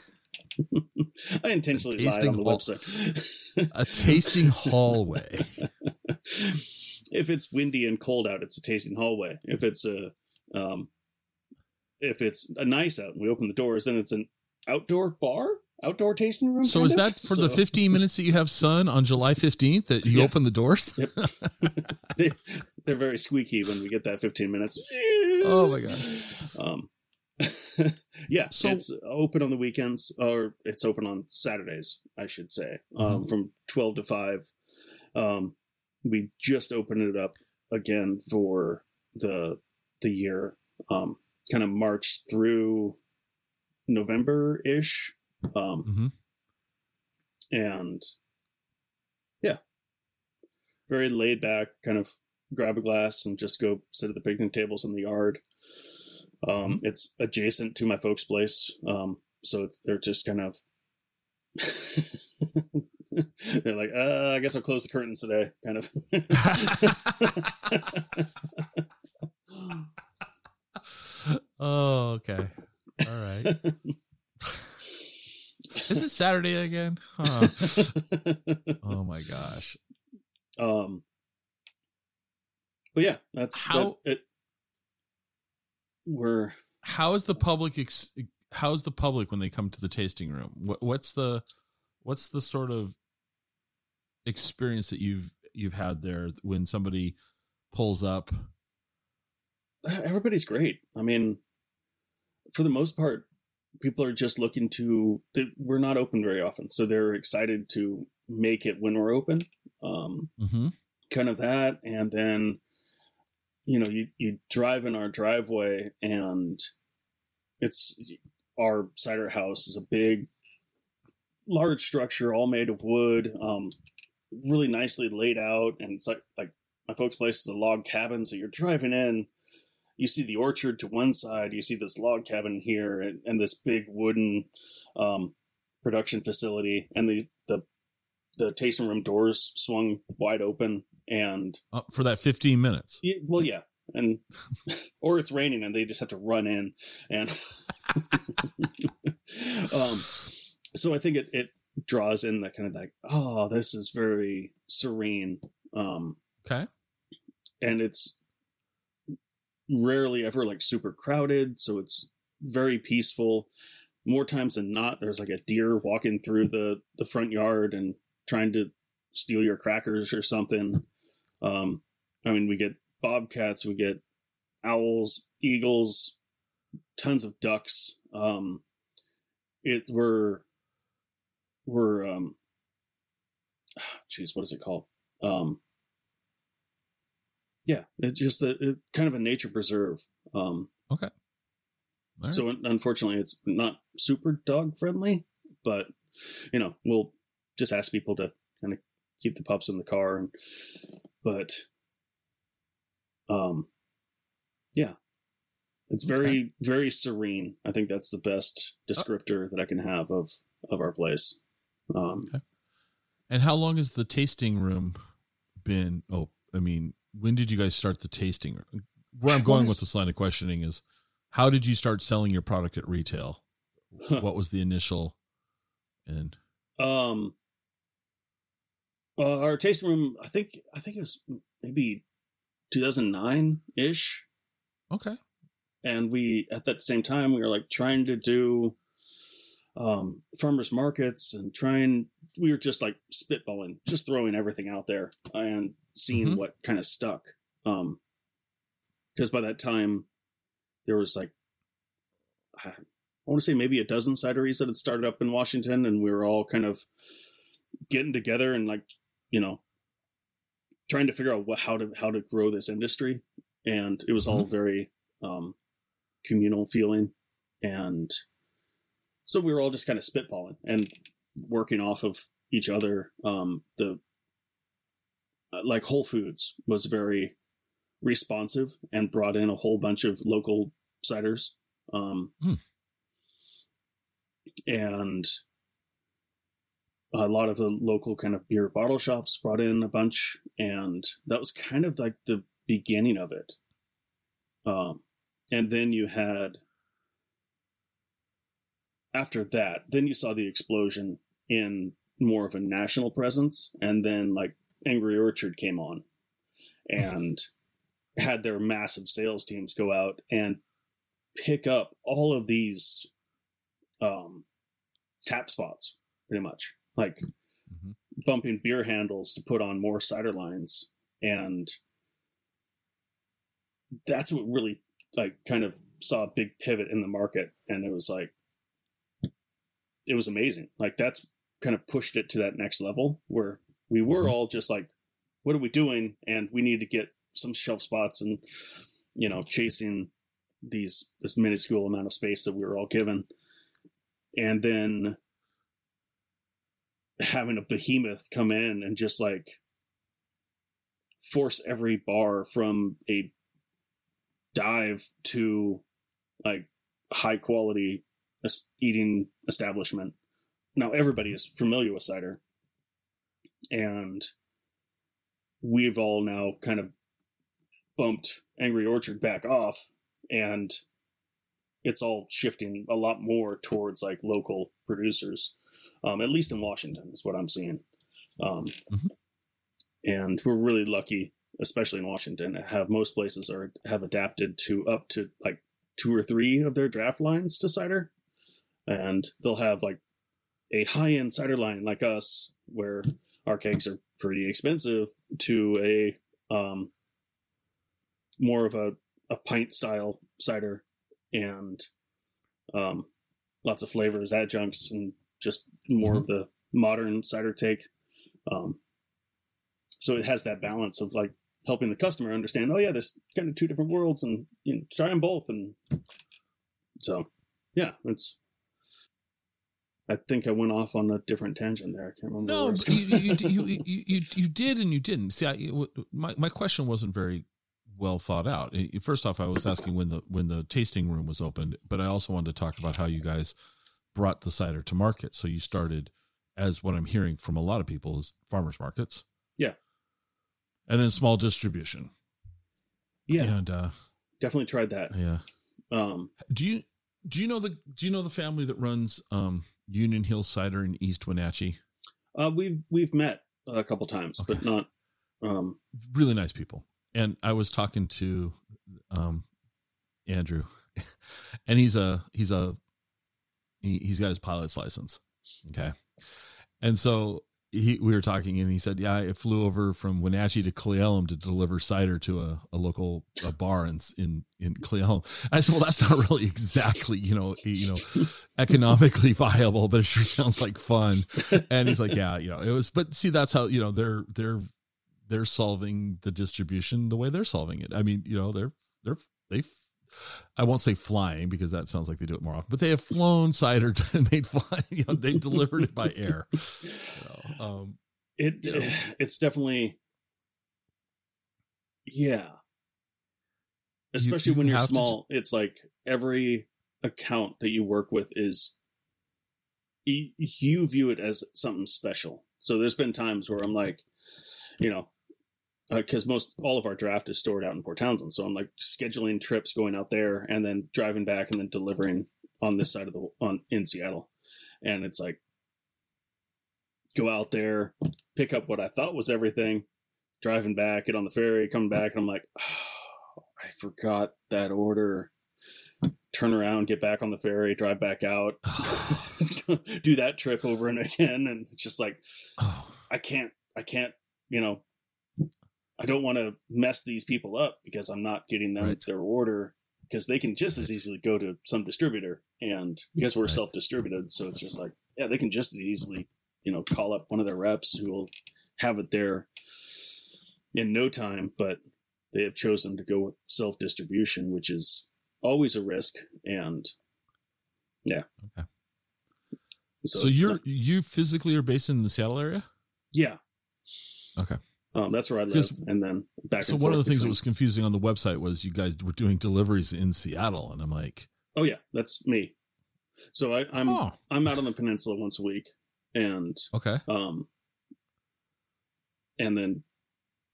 I intentionally lied
tasting
on the
hall-
website.
a tasting hallway
if it's windy and cold out, it's a tasting hallway. If it's a, um, if it's a nice out and we open the doors, then it's an outdoor bar, outdoor tasting room.
so is
of?
that for the 15 minutes that you have sun on july 15th that you
Yes.
open the doors
Yep. they, they're very squeaky when we get that 15 minutes.
Oh my God.
Um, yeah,
So-
it's open on the weekends, or it's open on Saturdays, I should say, um,
Mhm.
from 12 to 5. Um, we just opened it up again for the the year, um, kind of March through November ish. Um,
Mhm.
and yeah, very laid back, kind of grab a glass and just go sit at the picnic tables in the yard. Um, It's adjacent to my folks' place, um, so it's, they're just kind of. they're like, uh, I guess I'll close the curtains today, kind of.
oh okay. All right. Is it saturday again? Huh. oh my gosh.
Um, but yeah, that's
How-
that, it. We're
how is the public ex- how is the public when they come to the tasting room? What, what's the what's the sort of experience that you've you've had there when somebody pulls up
everybody's great. I mean, for the most part, people are just looking to. They, we're not open very often, so they're excited to make it when we're open. Um,
mm-hmm.
kind of that, and then you know, you you drive in our driveway, and it's our cider house is a big, large structure, all made of wood, um, really nicely laid out, and it's like like my folks' place is a log cabin, so you're driving in you see the orchard to one side, you see this log cabin here, and, and this big wooden um, production facility, and the, the the tasting room doors swung wide open, and
uh, for that 15 minutes
y- well, yeah, and or it's raining, and they just have to run in, and um, so I think it it draws in that kind of like, oh, this is very serene. Um,
Okay.
and it's rarely ever like super crowded, so it's very peaceful. More times than not, there's like a deer walking through the the front yard and trying to steal your crackers or something. Um, I mean, we get bobcats, we get owls, eagles, tons of ducks. Um, it we're we're um, geez, what is it called? Um, yeah, it's just a, it, kind of a nature preserve. Um,
All right.
so unfortunately, it's not super dog friendly, but you know, we'll just ask people to kind of keep the pups in the car. And, but, um, yeah, it's very very serene. I think that's the best descriptor that I can have of of our place. Um,
and how long has the tasting room been? Oh, I mean, when did you guys start the tasting? Where I'm going with this line of questioning is, how did you start selling your product at retail? what was the initial? And
Um, uh, our tasting room, I think, I think it was maybe 2009 ish,
okay,
and we at that same time we were like trying to do um farmers markets and trying we were just like spitballing just throwing everything out there and seeing
Mhm.
what kind of stuck um because by that time there was like i want to say maybe a dozen cideries that had started up in washington and we were all kind of getting together and like you know trying to figure out what how to how to grow this industry. And it was all very um communal feeling. And so we were all just kind of spitballing and working off of each other um the like whole foods was very responsive and brought in a whole bunch of local ciders um
Hmm.
and a lot of the local kind of beer bottle shops brought in a bunch and that was kind of like the beginning of it um and then you had after that then you saw the explosion in more of a national presence and then like angry orchard came on and had their massive sales teams go out and pick up all of these um tap spots pretty much. Like
Mhm.
bumping beer handles to put on more cider lines. And that's what really like kind of saw a big pivot in the market. And it was like it was amazing. Like that's kind of pushed it to that next level where we were
Mhm.
all just like what are we doing and we need to get some shelf spots and you know chasing these this minuscule amount of space that we were all given and then having a behemoth come in and just like force every bar from a dive to like high quality eating establishment. Now everybody is familiar with cider, and we've all now kind of bumped Angry Orchard back off, and it's all shifting a lot more towards like local producers, um, at least in Washington is what I'm seeing. Um,
Mhm.
And we're really lucky, especially in Washington, to have most places are have adapted to up to like two or three of their draft lines to cider, and they'll have like a high end cider line like us, where our kegs are pretty expensive, to a um, more of a, a pint style cider and um, lots of flavors, adjuncts, and just more of the modern cider take. Um, so it has that balance of like helping the customer understand, oh yeah, there's kind of two different worlds, and you know, try them both. And so, yeah, it's. I think I went off on a different tangent there. I can't remember.
No, you, you, you, you, you, did and you didn't. See, I, my, my question wasn't very well thought out. First off, I was asking when the when the tasting room was opened, but I also wanted to talk about how you guys brought the cider to market. So you started as what I'm hearing from a lot of people is farmers markets.
Yeah.
And then small distribution.
yeah,
And uh
definitely tried that.
yeah.
Um,
Do you Do you know the Do you know the family that runs um, Union Hill Cider in East Wenatchee?
Uh, we've we've met a couple times,
Okay.
but not. Um,
Really nice people. And I was talking to um, Andrew, and he's a he's a he, he's got his pilot's license. Okay, and so he we were talking, and he said, "Yeah, I flew over from Wenatchee to Cle Elum to deliver cider to a, a local a bar in in in Cle Elum." I said, "Well, that's not really exactly you know you know economically viable, but it sure sounds like fun." And he's like, "Yeah, you know, it was." But see, that's how you know they're they're they're solving the distribution the way they're solving it. I mean, you know, they're they're they. I won't say flying because that sounds like they do it more often, but they have flown cider and they'd fly. You know, they delivered it by air. You know, um,
it
Yeah.
it's definitely yeah. Especially
you
when you're
to
small, it's like every account that you work with is you, you view it as something special. So there's been times where I'm like, you know, Uh, because most all of our draft is stored out in Port Townsend, so I'm like scheduling trips going out there and then driving back and then delivering on this side of the on in Seattle, and it's like go out there, pick up what I thought was everything, driving back, get on the ferry, coming back, and I'm like, oh, I forgot that order. Turn around, get back on the ferry, drive back out, do that trip over and again, and it's just like I can't, I can't, you know, I don't want to mess these people up because I'm not getting them
Right.
their order because they can just as easily go to some distributor and because we're
Right.
self-distributed, so it's just like, yeah, they can just as easily, you know, call up one of their reps who will have it there in no time, but they have chosen to go with self-distribution, which is always a risk and yeah.
Okay.
So,
so you're
not-
you physically are based in the Seattle area.
yeah.
Okay.
Um, that's where I live, and then back.
So one of the things that was confusing on the website was you guys were doing deliveries in Seattle, and I'm like,
Oh yeah, that's me. So I, I'm
oh,
I'm out on the peninsula once a week, and
okay,
um, and then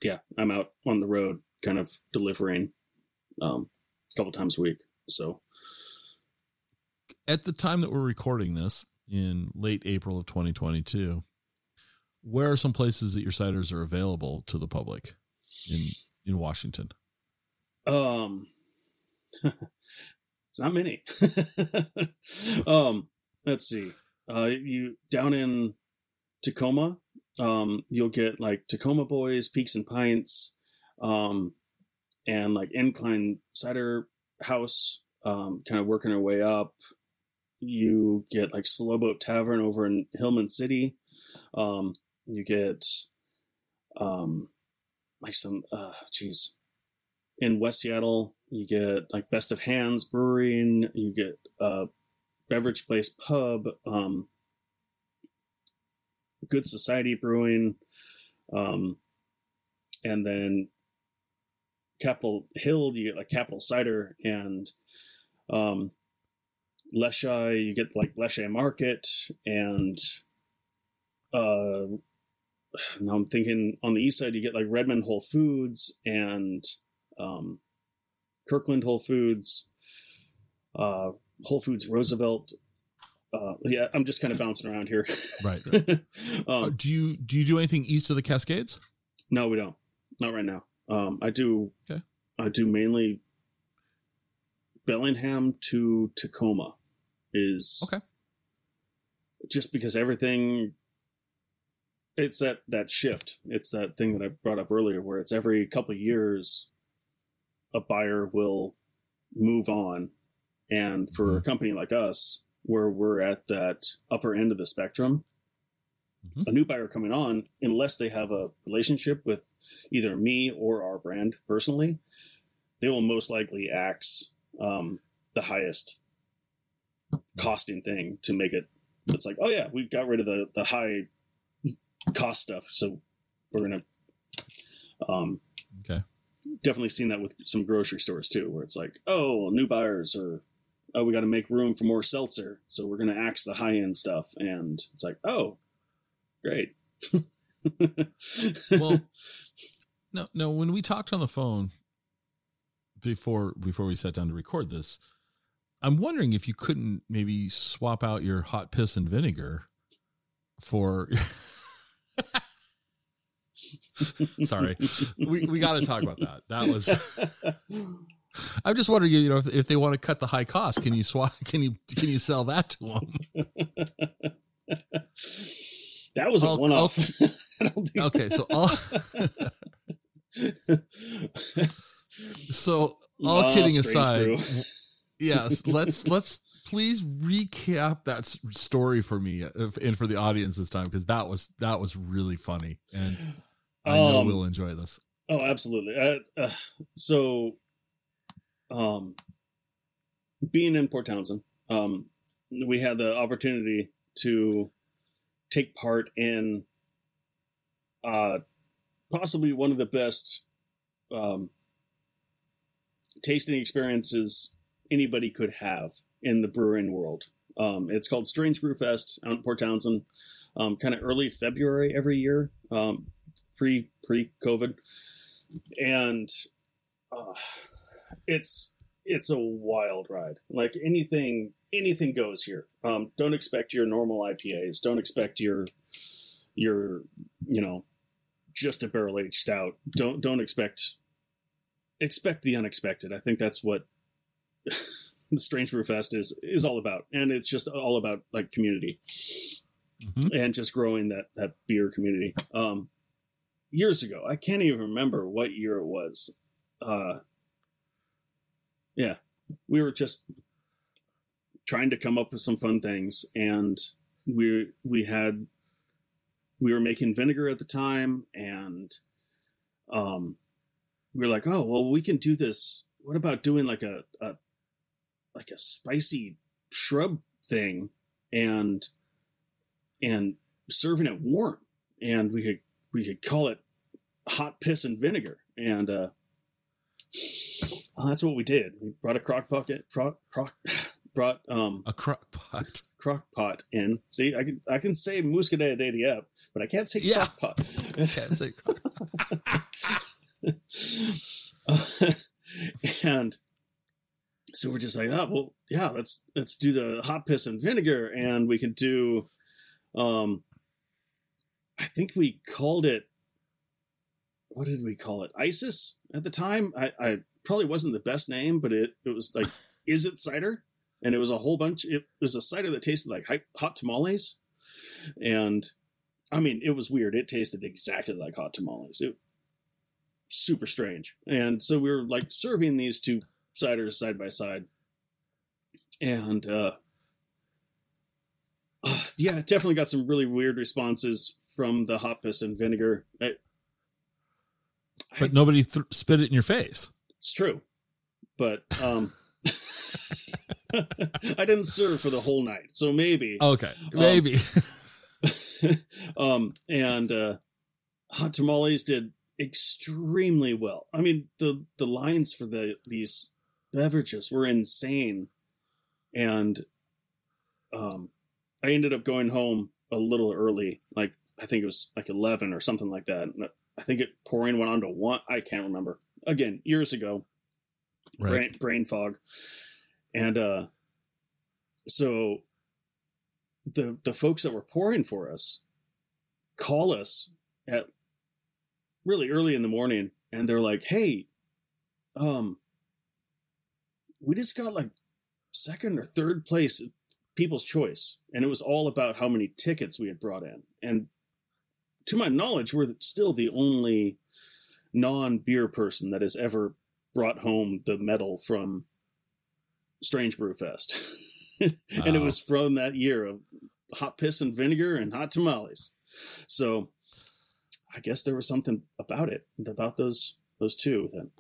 yeah, I'm out on the road, kind of delivering, um, a couple times a week. So
at the time that we're recording this in late April of 2022, where are some places that your ciders are available to the public in in Washington?
Um, not many. um, let's see. Uh, you down in Tacoma, um, you'll get like Tacoma Boys, Peaks and Pints, um, and like Incline Cider House, um, kind of working our way up. You get like Slow Boat Tavern over in Hillman City. Um, you get, um, like some, uh, geez, in West Seattle, you get like Best of Hands Brewing, you get uh, Beveridge Place Pub, um, Good Society Brewing, um, and then Capitol Hill, you get like Capitol Cider and um, Leschi, you get like Leschi Market, and uh, now I'm thinking on the east side, you get like Redmond Whole Foods and um, Kirkland Whole Foods, uh, Whole Foods Roosevelt. Uh, yeah, I'm just kind of bouncing around here.
Right. right. Uh,
um,
do you do you do anything east of the Cascades?
no, we don't. Not right now. Um, I do.
Okay.
I do mainly Bellingham to Tacoma. Is
Okay.
Just because everything. It's that that shift. It's that thing that I brought up earlier, where it's every couple of years, a buyer will move on, and for a
Mhm.
company like us, where we're at that upper end of the spectrum,
Mhm.
a new buyer coming on, unless they have a relationship with either me or our brand personally, they will most likely axe um, the highest costing thing to make it. It's like, oh yeah, we've got rid of the the high cost stuff, so we're gonna. Um,
Okay.
definitely seen that with some grocery stores too, where it's like, oh, new buyers or oh, we got to make room for more seltzer, so we're gonna axe the high end stuff, and it's like, oh, great.
Well, No, no. When we talked on the phone before before we sat down to record this, I'm wondering if you couldn't maybe swap out your hot piss and vinegar for. Sorry, we we got to talk about that. That was. I'm just wondering, you know, if, if they want to cut the high cost, can you swap? Can you can you sell that to them?
that was a
I'll-
one off.
Okay, so all so all
Ah,
kidding aside, yes, let's let's please recap that story for me uh, and for the audience this time because that was that was really funny and I know
Um,
we'll enjoy this.
Oh, absolutely. Uh, uh, so, um, being in Port Townsend, um, we had the opportunity to take part in uh, possibly one of the best um, tasting experiences anybody could have in the brewing world. Um, it's called Strange Brew Fest out in Port Townsend, um, kind of early February every year, um, pre pre COVID, and uh, it's it's a wild ride. Like anything anything goes here. Um, don't expect your normal IPAs. Don't expect your your you know just a barrel aged stout. Don't don't expect expect the unexpected. I think that's what Strange Brew Fest is is all about, and it's just all about like community
Mhm.
and just growing that that beer community. Um, years ago, I can't even remember what year it was. Uh, yeah, we were just trying to come up with some fun things, and we we had we were making vinegar at the time, and um, we were like, oh well, we can do this. What about doing like a, a like a spicy shrub thing, and and serving it warm, and we could we could call it hot piss and vinegar, and uh, well, that's what we did. We brought a crock bucket, crock, crock, brought um
A crock pot.
crock pot in. See, I can I can say Muscadet de Dieppe, but I can't say
Yeah.
crock pot.
Can't say
and so we're just like, oh well, yeah, let's let's do the hot piss and vinegar, and we can do, um, I think we called it. What did we call it? ISIS at the time. I, I probably wasn't the best name, but it it was like, is it cider? And it was a whole bunch. It was a cider that tasted like hot tamales, and I mean, it was weird. It tasted exactly like hot tamales. It super strange. And so we were like serving these two ciders side by side. And uh, uh yeah, it definitely got some really weird responses from the hot piss and vinegar. I,
But nobody th- spit it in your face.
it's true. But um I didn't serve for the whole night. So maybe
Okay, maybe.
um, and uh, hot tamales did extremely well. I mean, the the lines for the these beverages were insane, and um, I ended up going home a little early. Like I think it was like eleven or something like that. I think it pouring went on to one. I can't remember. Again, years ago, brain, brain fog and uh so the the folks that were pouring for us call us at really early in the morning and they're like hey um we just got like second or third place people's choice and it was all about how many tickets we had brought in and to my knowledge we're still the only non-beer person that has ever brought home the medal from Strange Brew Fest. and it was from that year of hot piss and vinegar and hot tamales. So I guess there was something about it, about those those two then.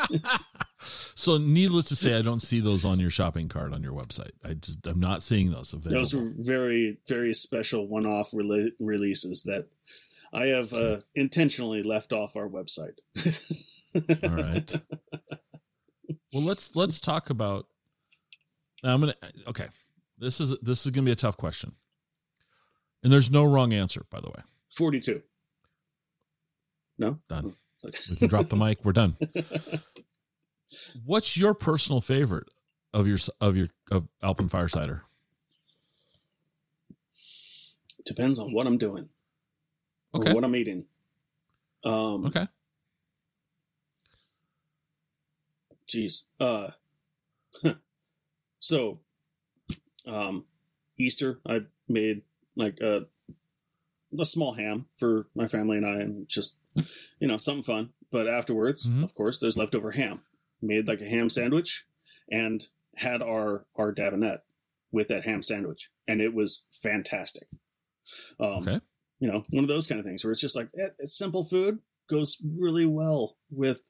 so, needless to say, I don't see those on your shopping cart on your website. I just I'm not seeing those available.
Those were very, very special one-off rele- releases that I have uh, intentionally left off our website.
All right. Well, let's let's talk about. I'm gonna okay. This is this is gonna be a tough question, and there's no wrong answer. By the way,
Forty-two. No.
Done. we can drop the mic. We're done. What's your personal favorite of your of your of Alpenfire cider?
Depends on what I'm doing.
Okay.
Or what I'm eating. Um
Okay.
Jeez. Uh, so, um, Easter, I made like a a small ham for my family and I, and just you know something fun. But afterwards,
Mhm.
of course, there's leftover ham. Made like a ham sandwich, and had our our Dabinett with that ham sandwich, and it was fantastic. Um,
Okay.
You know, one of those kind of things where it's just like eh, it's simple food goes really well with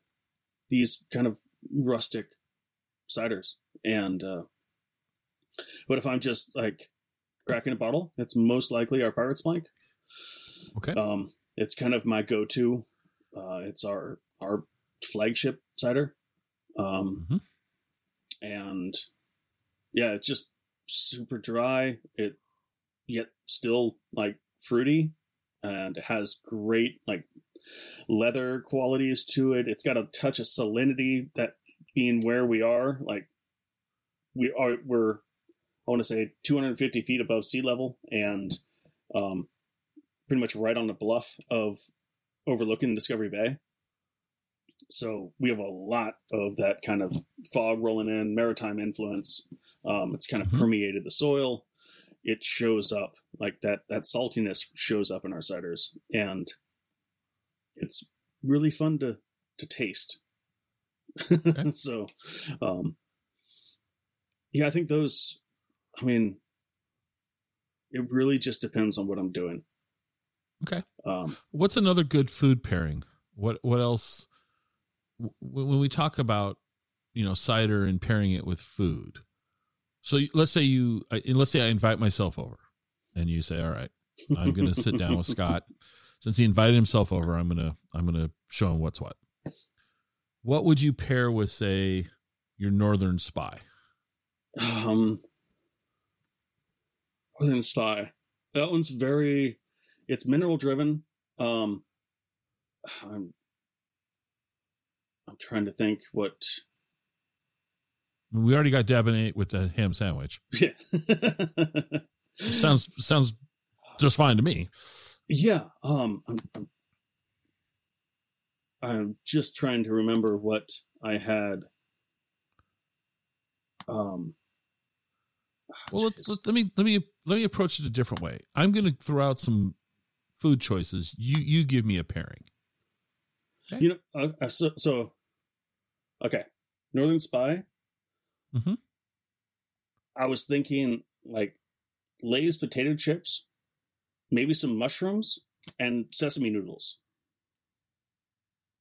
these kind of rustic ciders. And uh but if I'm just like cracking a bottle, it's most likely our Pirate's Plank.
Okay.
Um it's kind of my go-to. Uh it's our our flagship cider. Um
Mhm.
and yeah, it's just super dry. It yet still like fruity and it has great like leather qualities to it. It's got a touch of salinity that being where we are, like we are we're I want to say 250 feet above sea level and um pretty much right on the bluff of overlooking Discovery Bay. So we have a lot of that kind of fog rolling in, maritime influence. Um, it's kind of
Mhm.
permeated the soil. It shows up like that. That saltiness shows up in our ciders, and it's really fun to to taste.
Okay.
so, um, yeah, I think those. I mean, it really just depends on what I'm doing.
Okay.
Um,
What's another good food pairing? What what else? When we talk about you know cider and pairing it with food, so let's say you let's say I invite myself over, and you say, "All right, I'm going to sit down with Scott." Since he invited himself over, I'm gonna I'm gonna show him what's what. What would you pair with, say, your Northern Spy?
Um, Northern Spy. That one's very. It's mineral driven. Um, I'm. I'm trying to think what.
We already got Dabinett with the ham sandwich.
Yeah.
Sounds sounds just fine to me.
yeah. Um. I'm, I'm. I'm just trying to remember what I had. Um.
Well, let, let, let me let me let me approach it a different way. I'm going to throw out some food choices. You you give me a pairing.
You know, uh, uh, so, so okay, Northern Spy.
Mm-hmm.
I was thinking like Lay's potato chips, maybe some mushrooms and sesame noodles.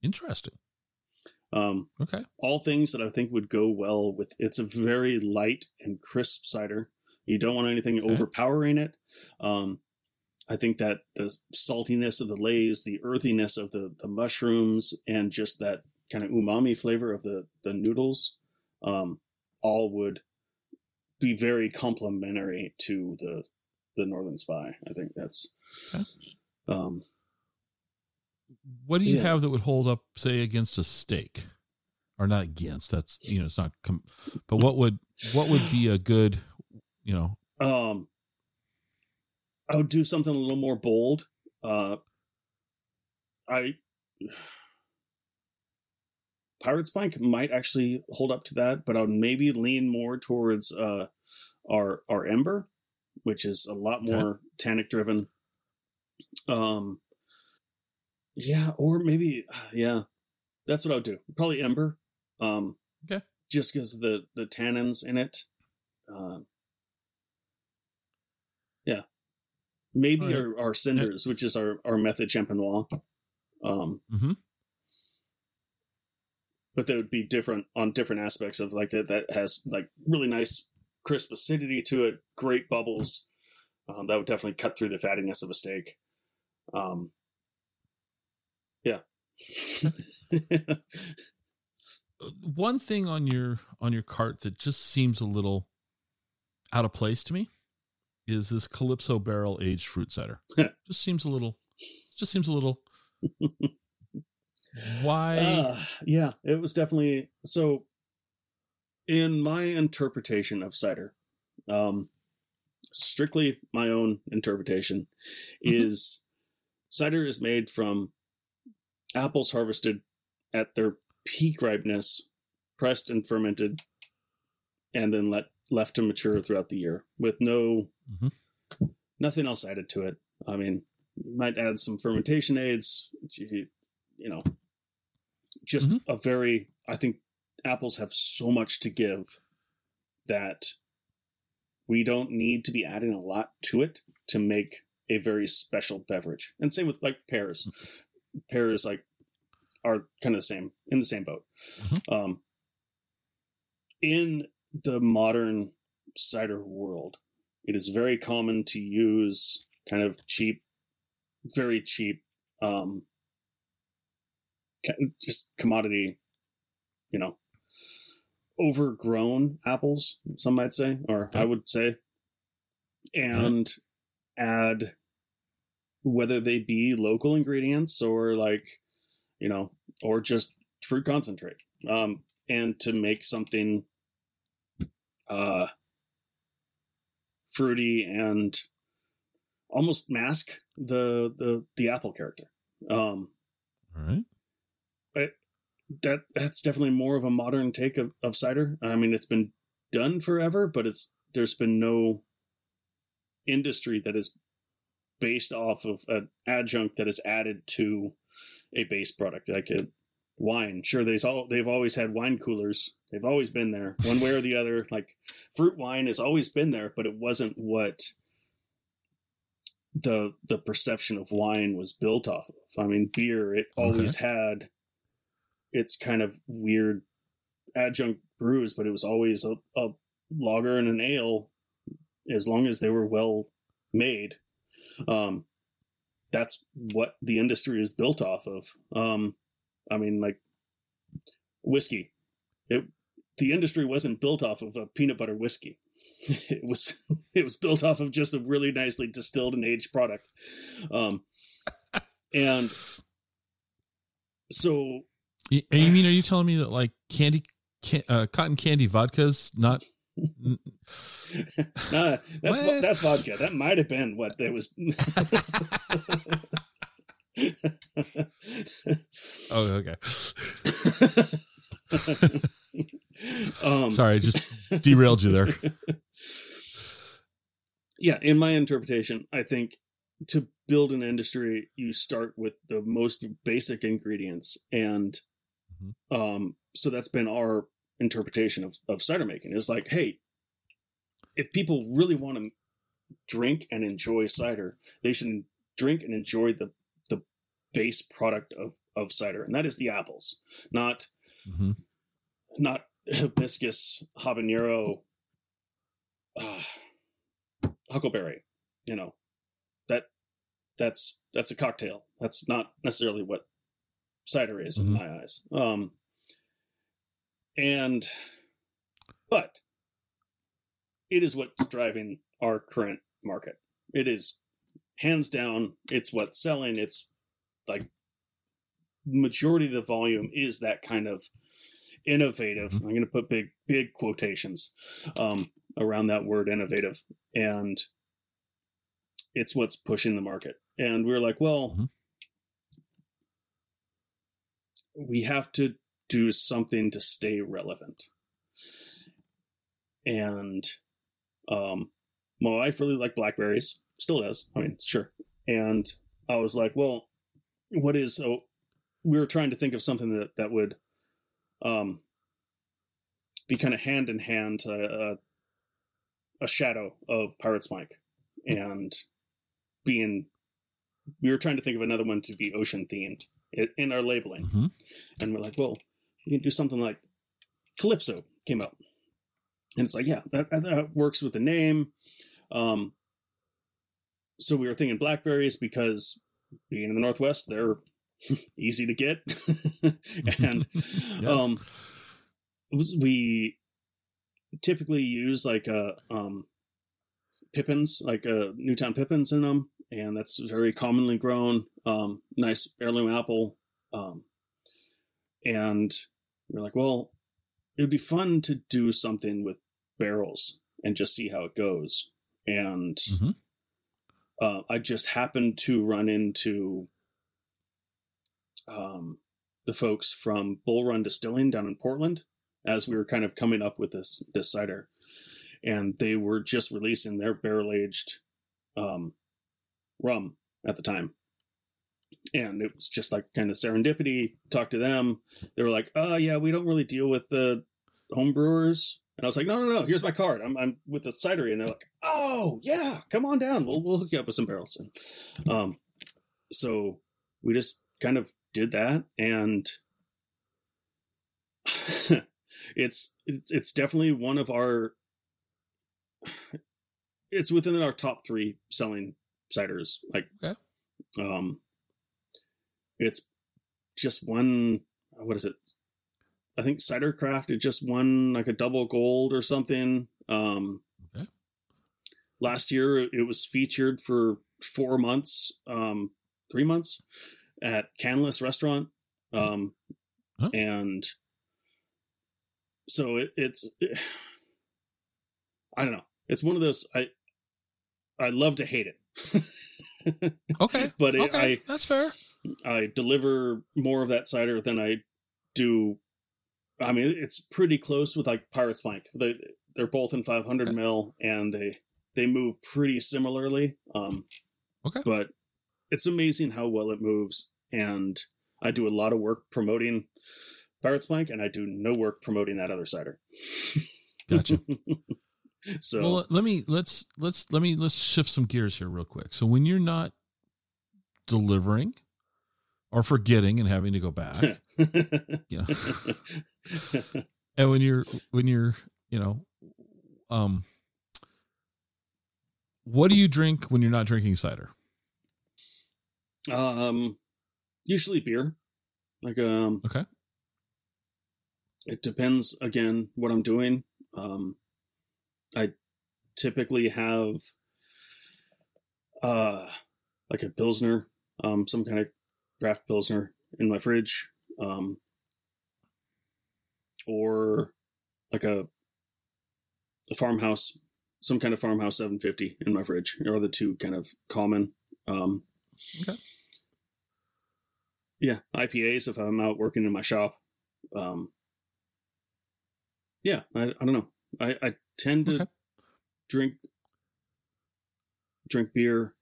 Interesting.
Um,
Okay.
all things that I think would go well with. It's a very light and crisp cider. You don't want anything
Okay.
overpowering it. Um, I think that the saltiness of the Lay's, the earthiness of the the mushrooms, and just that kind of umami flavor of the the noodles, um, all would be very complementary to the the Northern Spy. I think that's.
Okay.
Um,
What do you
Yeah.
have that would hold up, say, against a steak, or not against? That's you know, it's not. Com- but what would what would be a good, you know?
Um, I would do something a little more bold. Uh, I Pirate's Plank might actually hold up to that, but I would maybe lean more towards uh, our our Ember, which is a lot more tannic driven. Um, yeah, or maybe yeah, that's what I would do. Probably Ember. Um,
Okay.
just because the the tannins in it. Uh, yeah, maybe
All right.
our, our cinders, which is our our method champenois. Um,
hmm
but they would be different on different aspects of like that. That has like really nice crisp acidity to it, great bubbles. Um, that would definitely cut through the fattiness of a steak. Um, yeah.
One thing on your on your cart that just seems a little out of place to me is this Calypso barrel aged fruit cider. just seems a little. Just seems a little. Why?
Uh, yeah, it was definitely so. in my interpretation of cider, um, strictly my own interpretation,
Mhm.
is cider is made from apples harvested at their peak ripeness, pressed and fermented, and then let left to mature throughout the year with no
Mhm.
nothing else added to it. I mean, you might add some fermentation aids, you, you know, just
Mhm.
a very. I think apples have so much to give that we don't need to be adding a lot to it to make a very special beverage. And same with like pears. Pears like are kind of the same in the same boat.
Mhm.
Um, in the modern cider world, it is very common to use kind of cheap, very cheap, um, just commodity, you know, overgrown apples, some might say, or I would say, and add whether they be local ingredients or like, you know, or just fruit concentrate, um, and to make something, uh, fruity and almost mask the the the apple character. Um,
All right.
That that's definitely more of a modern take of, of cider. I mean, it's been done forever, but it's there's been no industry that is based off of an adjunct that is added to a base product like a wine. Sure, they've all they've always had wine coolers. They've always been there, one way or the other. Like fruit wine has always been there, but it wasn't what the the perception of wine was built off of. I mean, beer it always had its kind of weird adjunct brews, but it was always a, a lager and an ale as long as they were well made. Um, that's what the industry is built off of. Um, I mean, like whiskey, it the industry wasn't built off of a peanut butter whiskey. It was it was built off of just a really nicely distilled and aged product. Um, and so
Y- and You mean, are you telling me that like candy, can, uh, cotton candy vodka's not? n-
Nah, that's
What?
that's vodka. That might have been what it was.
Oh, okay.
um,
Sorry, I just derailed you there.
yeah, in my interpretation, I think to build an industry, you start with the most basic ingredients, and
Mhm.
um, so that's been our interpretation of of cider making. Is like, hey, if people really want to drink and enjoy cider, they should drink and enjoy the the base product of of cider, and that is the apples, not
hmm
not hibiscus, habanero, uh, huckleberry. You know, that that's that's a cocktail. That's not necessarily what cider is
Mhm.
in my eyes. Um, and but it is what's driving our current market. It is hands down. It's what's selling. It's like majority of the volume is that kind of innovative. I'm going to put big big quotations um, around that word innovative, and it's what's pushing the market. And we're like, well,
Mhm.
We have to do something to stay relevant. And um, my wife really liked blackberries, still does. I mean, sure. And I was like, well, what is so? We were trying to think of something that that would um, be kind of hand in hand, uh, a shadow of Pirate's Plank, and being. We were trying to think of another one to be ocean themed in our labeling,
hmm
and we're like, well, we can do something like Calypso came out, and it's like, yeah, that, that works with the name. Um, so we were thinking blackberries because being in the Northwest, they're easy to get, and
Yes.
um, we typically use like a um, pippins, like a Newtown pippins in them, and that's very commonly grown. Um, nice heirloom apple, um, and we're like, well, it would be fun to do something with barrels and just see how it goes. And
Mhm.
uh, I just happened to run into um, the folks from Bull Run Distilling down in Portland as we were kind of coming up with this this cider, and they were just releasing their barrel aged um, rum at the time. And it was just like kind of serendipity. Talked to them. They were like, "Oh yeah, we don't really deal with the home brewers." And I was like, "No, no, no. Here's my card. I'm, I'm with the cidery." And they're like, "Oh yeah, come on down. We'll we'll hook you up with some barrels." And um, so we just kind of did that, and it's it's it's definitely one of our. It's within our top three selling ciders. Like,
Okay.
um, it's just one. What is it? I think Cidercraft it just won like a double gold or something. Um,
Okay.
Last year it was featured for four months, um, three months at Canlis Restaurant, um,
Huh.
and so it, it's. I don't know. It's one of those I. I love to hate it.
Okay.
but it,
okay.
I
That's fair.
I deliver more of that cider than I do. I mean, it's pretty close with like Pirate's Plank. They they're both in 500
Okay.
mil, and they they move pretty similarly. Um,
Okay.
but it's amazing how well it moves, and I do a lot of work promoting Pirate's Plank, and I do no work promoting that other cider.
Gotcha.
so
well, let me let's let's let me let's shift some gears here real quick. So when you're not delivering or forgetting and having to go back, you know, and when you're when you're you know, um, what do you drink when you're not drinking cider?
um, usually beer, like um,
Okay.
it depends again what I'm doing. Um, I typically have uh like a pilsner, um, some kind of craft pilsner in my fridge, um, or like a a farmhouse, some kind of farmhouse 750 in my fridge. Are the two kind of common. Um,
Okay.
Yeah, IPAs if I'm out working in my shop. Um, yeah, I, I don't know. I, I tend to
Okay.
drink drink beer.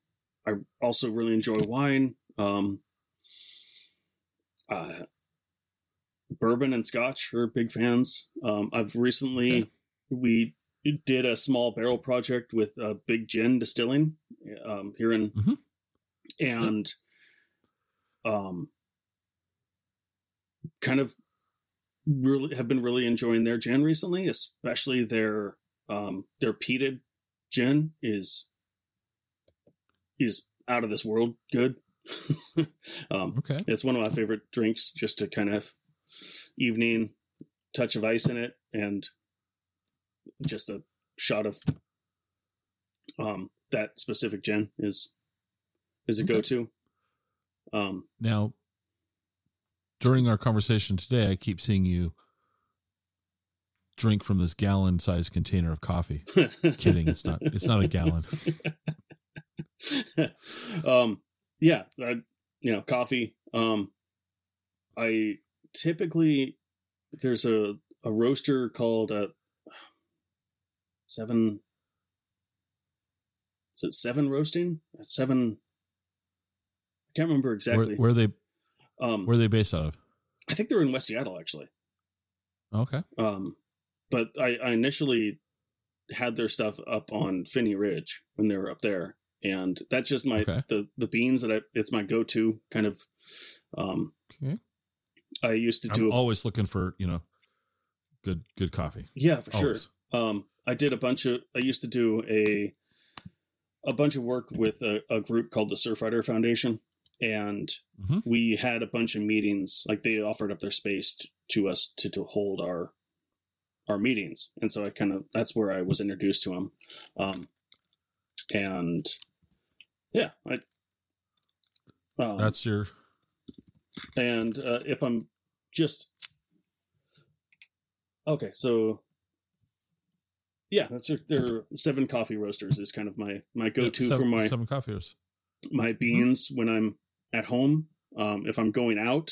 I also really enjoy wine. Um, uh, bourbon and scotch are big fans. Um, I've recently
Okay.
we did a small barrel project with uh, Big Gin Distilling um, here in
Mhm.
and um kind of really have been really enjoying their gin recently, especially their um their peated gin is is out of this world good. um
Okay.
it's one of my favorite drinks just to kind of evening touch of ice in it and just a shot of um that specific gin is is a
Okay.
go-to um
Now, during our conversation today, I keep seeing you drink from this gallon-sized container of coffee. Kidding, it's not. It's not a gallon.
um yeah I, you know coffee um i typically there's a a roaster called uh seven is it seven roasting seven i can't remember exactly
where are they
um
where are they based out of?
i think they're in west seattle actually
Okay.
um but i i initially had their stuff up on Phinney Ridge when they were up there, and that's just my
Okay.
the the beans that I it's my go to kind of. Um,
Okay.
I used to
I'm
do a,
always looking for you know good good coffee.
yeah for sure. Um, I did a bunch of I used to do a a bunch of work with a, a group called the Surfrider Foundation, and
Mhm.
we had a bunch of meetings. Like they offered up their space t- to us to to hold our our meetings, and so I kind of that's where I was introduced to them, um, and yeah, I. Um,
That's your
and uh, if I'm just Okay, so yeah, that's their, their seven coffee roasters is kind of my my go to for my
seven coffee roasters.
my beans when I'm at home. Um, if I'm going out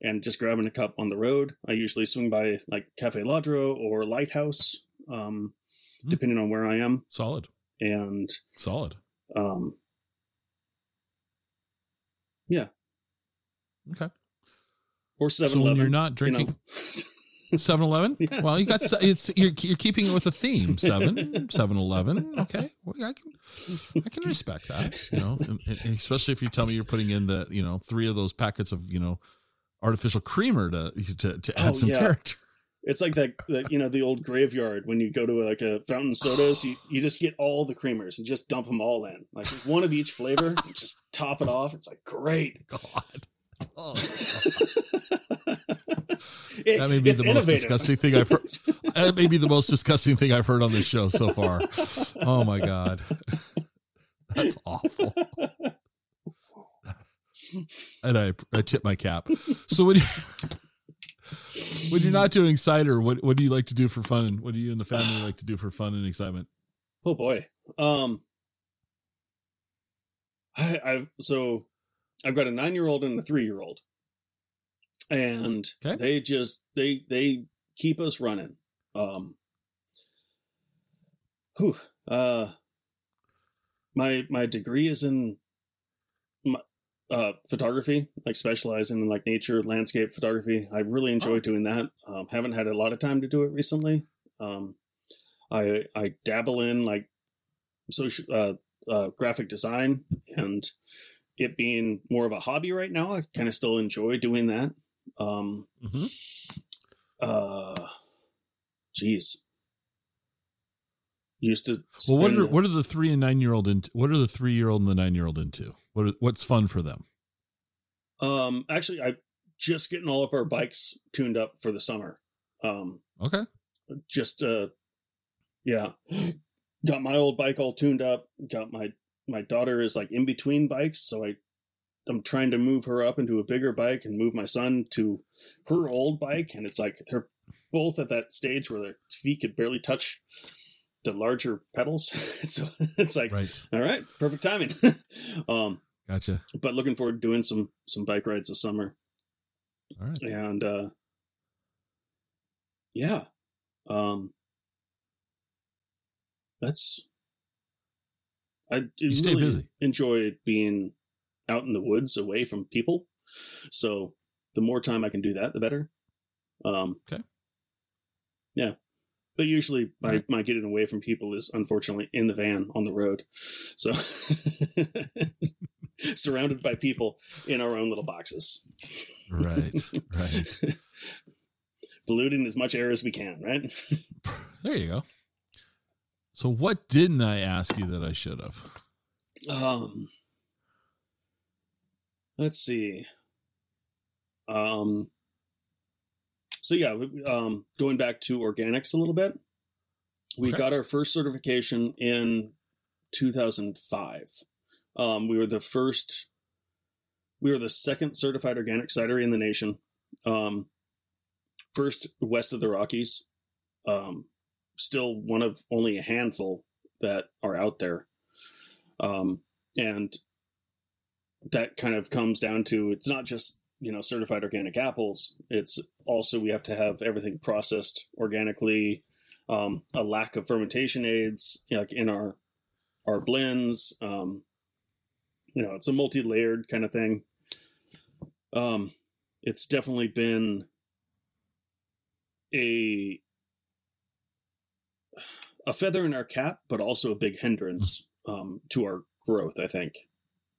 and just grabbing a cup on the road, I usually swing by like Cafe Ladro or Lighthouse, um,
Mm.
depending on where I am.
Solid,
And
solid.
um, yeah.
Okay.
or
So
7
when you're not drinking
know.
7 Eleven?
Yeah.
Well, you got it's you're, you're keeping it with a theme. 7 7 Eleven. Okay. Well, I can I can respect that, you know, and- and especially if you tell me you're putting in the, you know, three of those packets of, you know, artificial creamer to to, to add
Oh,
some
yeah.
character.
It's like that, that, you know, the old graveyard when you go to like a fountain sodas, you, you just get all the creamers and just dump them all in, like one of each flavor, and just top it off. It's like great.
God. Oh,
It-
that may be
it's
the most disgusting thing I've heard. That may be the most disgusting thing I've heard on this show so far. Oh my god. That's awful. and I I tip my cap. So when you when you're not doing cider, what what do you like to do for fun? What do you and the family like to do for fun and excitement?
Oh boy. Um I I've so I've got a 9-year-old and a 3-year-old. And
Okay.
they just they they keep us running. Um whew, uh my my degree is in my, uh photography, like specializing in like nature, landscape photography. I really enjoy
Oh.
doing that. Um haven't had a lot of time to do it recently. Um I I dabble in like social uh, uh, graphic design and it being more of a hobby right now. I kind of still enjoy doing that. Um,
Mm-hmm.
uh, geez, used to.
Well, what are what are the three and nine year old into? What are the three year old and the nine year old into? What are, what's fun for them?
Um, actually, I just getting all of our bikes tuned up for the summer. Um,
Okay,
just uh yeah got my old bike all tuned up got my my daughter is like in between bikes so i i'm trying to move her up into a bigger bike and move my son to her old bike and it's like they're both at that stage where their feet could barely touch the larger pedals. So it's like
right,
all right perfect timing. Um
gotcha.
but looking forward to doing some some bike rides this summer.
All right,
and uh yeah um that's i
You stay
really
busy.
enjoy being out in the woods away from people so the more time i can do that the better um
Okay.
yeah but usually my,
Right.
my getting away from people is unfortunately in the van on the road so surrounded by people in our own little boxes
right, right.
polluting as much air as we can, right?
There you go. So, what didn't I ask you that I should have?
Um, let's see. Um, so yeah, um, going back to organics a little bit, we
Okay.
got our first certification in 2005. Um, we were the first, we were the second certified organic cidery in the nation. Um, first west of the Rockies. Um, still one of only a handful that are out there. Um, and that kind of comes down to it's not just you know certified organic apples. It's also we have to have everything processed organically. Um, a lack of fermentation aids you know, like in our our blends um, you know it's a multi-layered kind of thing. Um, it's definitely been a a feather in our cap but also a big hindrance um, to our growth i think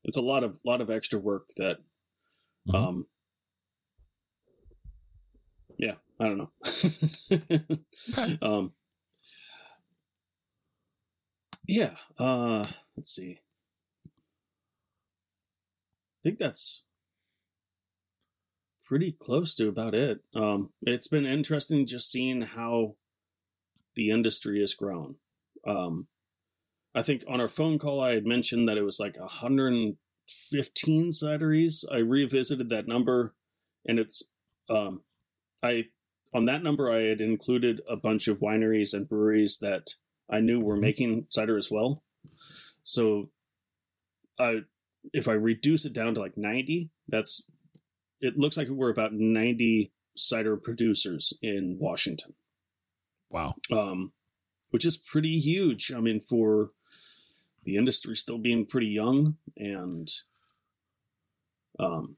it's a lot of lot of extra work that
Mhm.
um yeah i don't know. Um yeah uh let's see. I think that's pretty close to about it. Um it's been interesting just seeing how the industry has grown. Um i think on our phone call i had mentioned that it was like 115 cideries i revisited that number and it's um i on that number, I had included a bunch of wineries and breweries that I knew were making cider as well. So, I if I reduce it down to like ninety, that's it looks like we're about ninety cider producers in Washington.
Wow.
Um, which is pretty huge. I mean, for the industry still being pretty young and um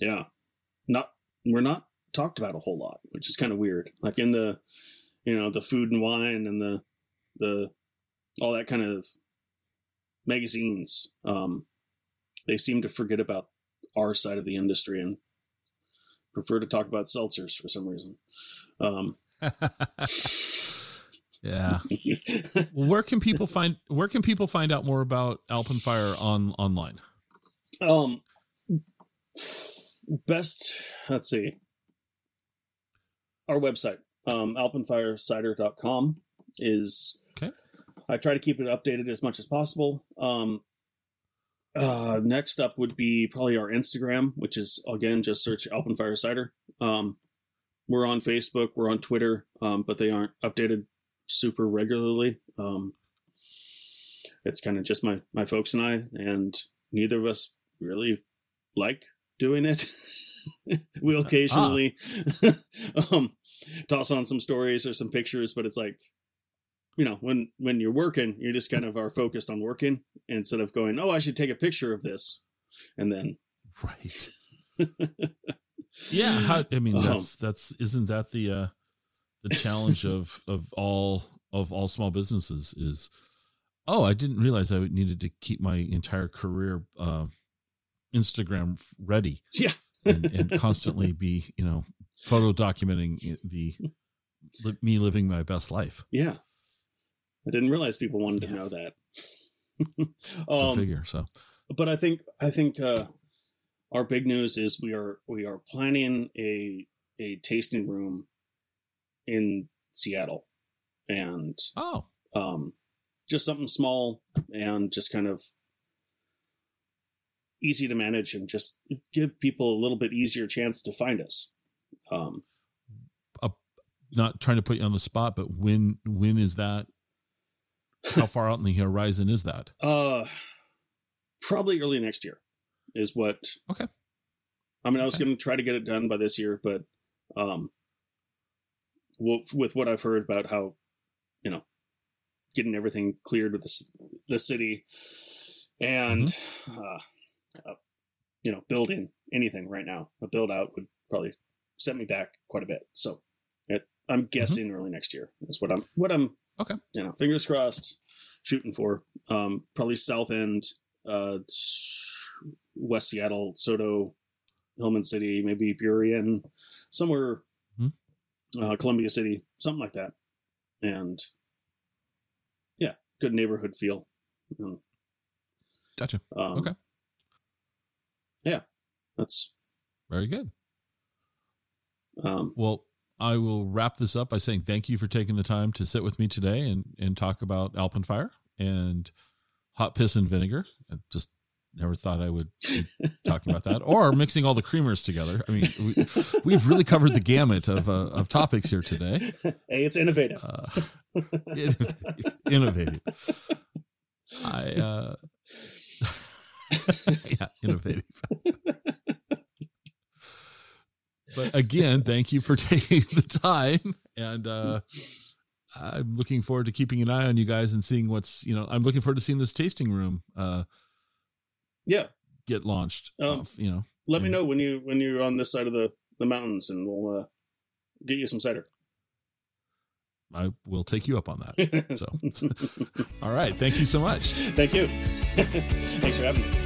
yeah not we're not talked about a whole lot which is kind of weird. Like in the you know the food and wine and the the all that kind of magazines um they seem to forget about our side of the industry and prefer to talk about seltzers for some reason. Um
yeah. well, where can people find where can people find out more about Alpenfire on online?
Um, best let's see. Our website, um, alpenfirecider.com is
okay.
I try to keep it updated as much as possible. Um, uh, next up would be probably our Instagram, which is again just search Alpenfire Cider. Um, we're on Facebook, we're on Twitter, um, but they aren't updated super regularly. Um, it's kind of just my my folks and I, and neither of us really like doing it. we'll occasionally ah. um, toss on some stories or some pictures, but it's like, you know, when when you're working, you just kind of are focused on working instead of going, oh, I should take a picture of this, and then
right. yeah, how, I mean, um, that's that's isn't that the uh the challenge of of all of all small businesses is oh i didn't realize i needed to keep my entire career uh, instagram ready
yeah.
and, and, constantly be you know photo documenting the me living my best life.
Yeah. I didn't realize people wanted yeah. to know that.
Um, figure so.
but i think i think uh our big news is we are we are planning a a tasting room in Seattle, and
oh,
um, just something small and just kind of easy to manage and just give people a little bit easier chance to find us. Um,
uh, not trying to put you on the spot, but when when is that? How far out in the horizon is that?
Uh, probably early next year is what.
Okay.
I mean, I was going to try to get it done by this year, but um, with what I've heard about how, you know, getting everything cleared with the, the city and, mm-hmm. uh, uh, you know, building anything right now, a build out would probably set me back quite a bit. So it, I'm mm-hmm. guessing mm-hmm. early next year is what I'm, what I'm,
okay.
You know, fingers crossed, shooting for, um, probably South End, uh, West Seattle, SoDo, Hillman City, maybe Burien, somewhere uh, Columbia City, something like that. And yeah, good neighborhood feel.
Um, gotcha.
Um,
okay.
Yeah, that's
very good.
Um,
well, I will wrap this up by saying thank you for taking the time to sit with me today and and talk about Alpenfire and hot piss and vinegar. Just never thought I would be talking about that or mixing all the creamers together. I mean, we, have really covered the gamut of, uh, of topics here today.
Hey, it's innovative. Uh,
innovative. I, uh, yeah, innovative. but again, thank you for taking the time and, uh, I'm looking forward to keeping an eye on you guys and seeing what's, you know, I'm looking forward to seeing this tasting room, uh,
yeah.
get launched um, off, you know
let me know when you when you're on this side of the the mountains and we'll uh get you some cider.
I will take you up on that. So all right. Thank you so much.
Thank you. Thanks for having me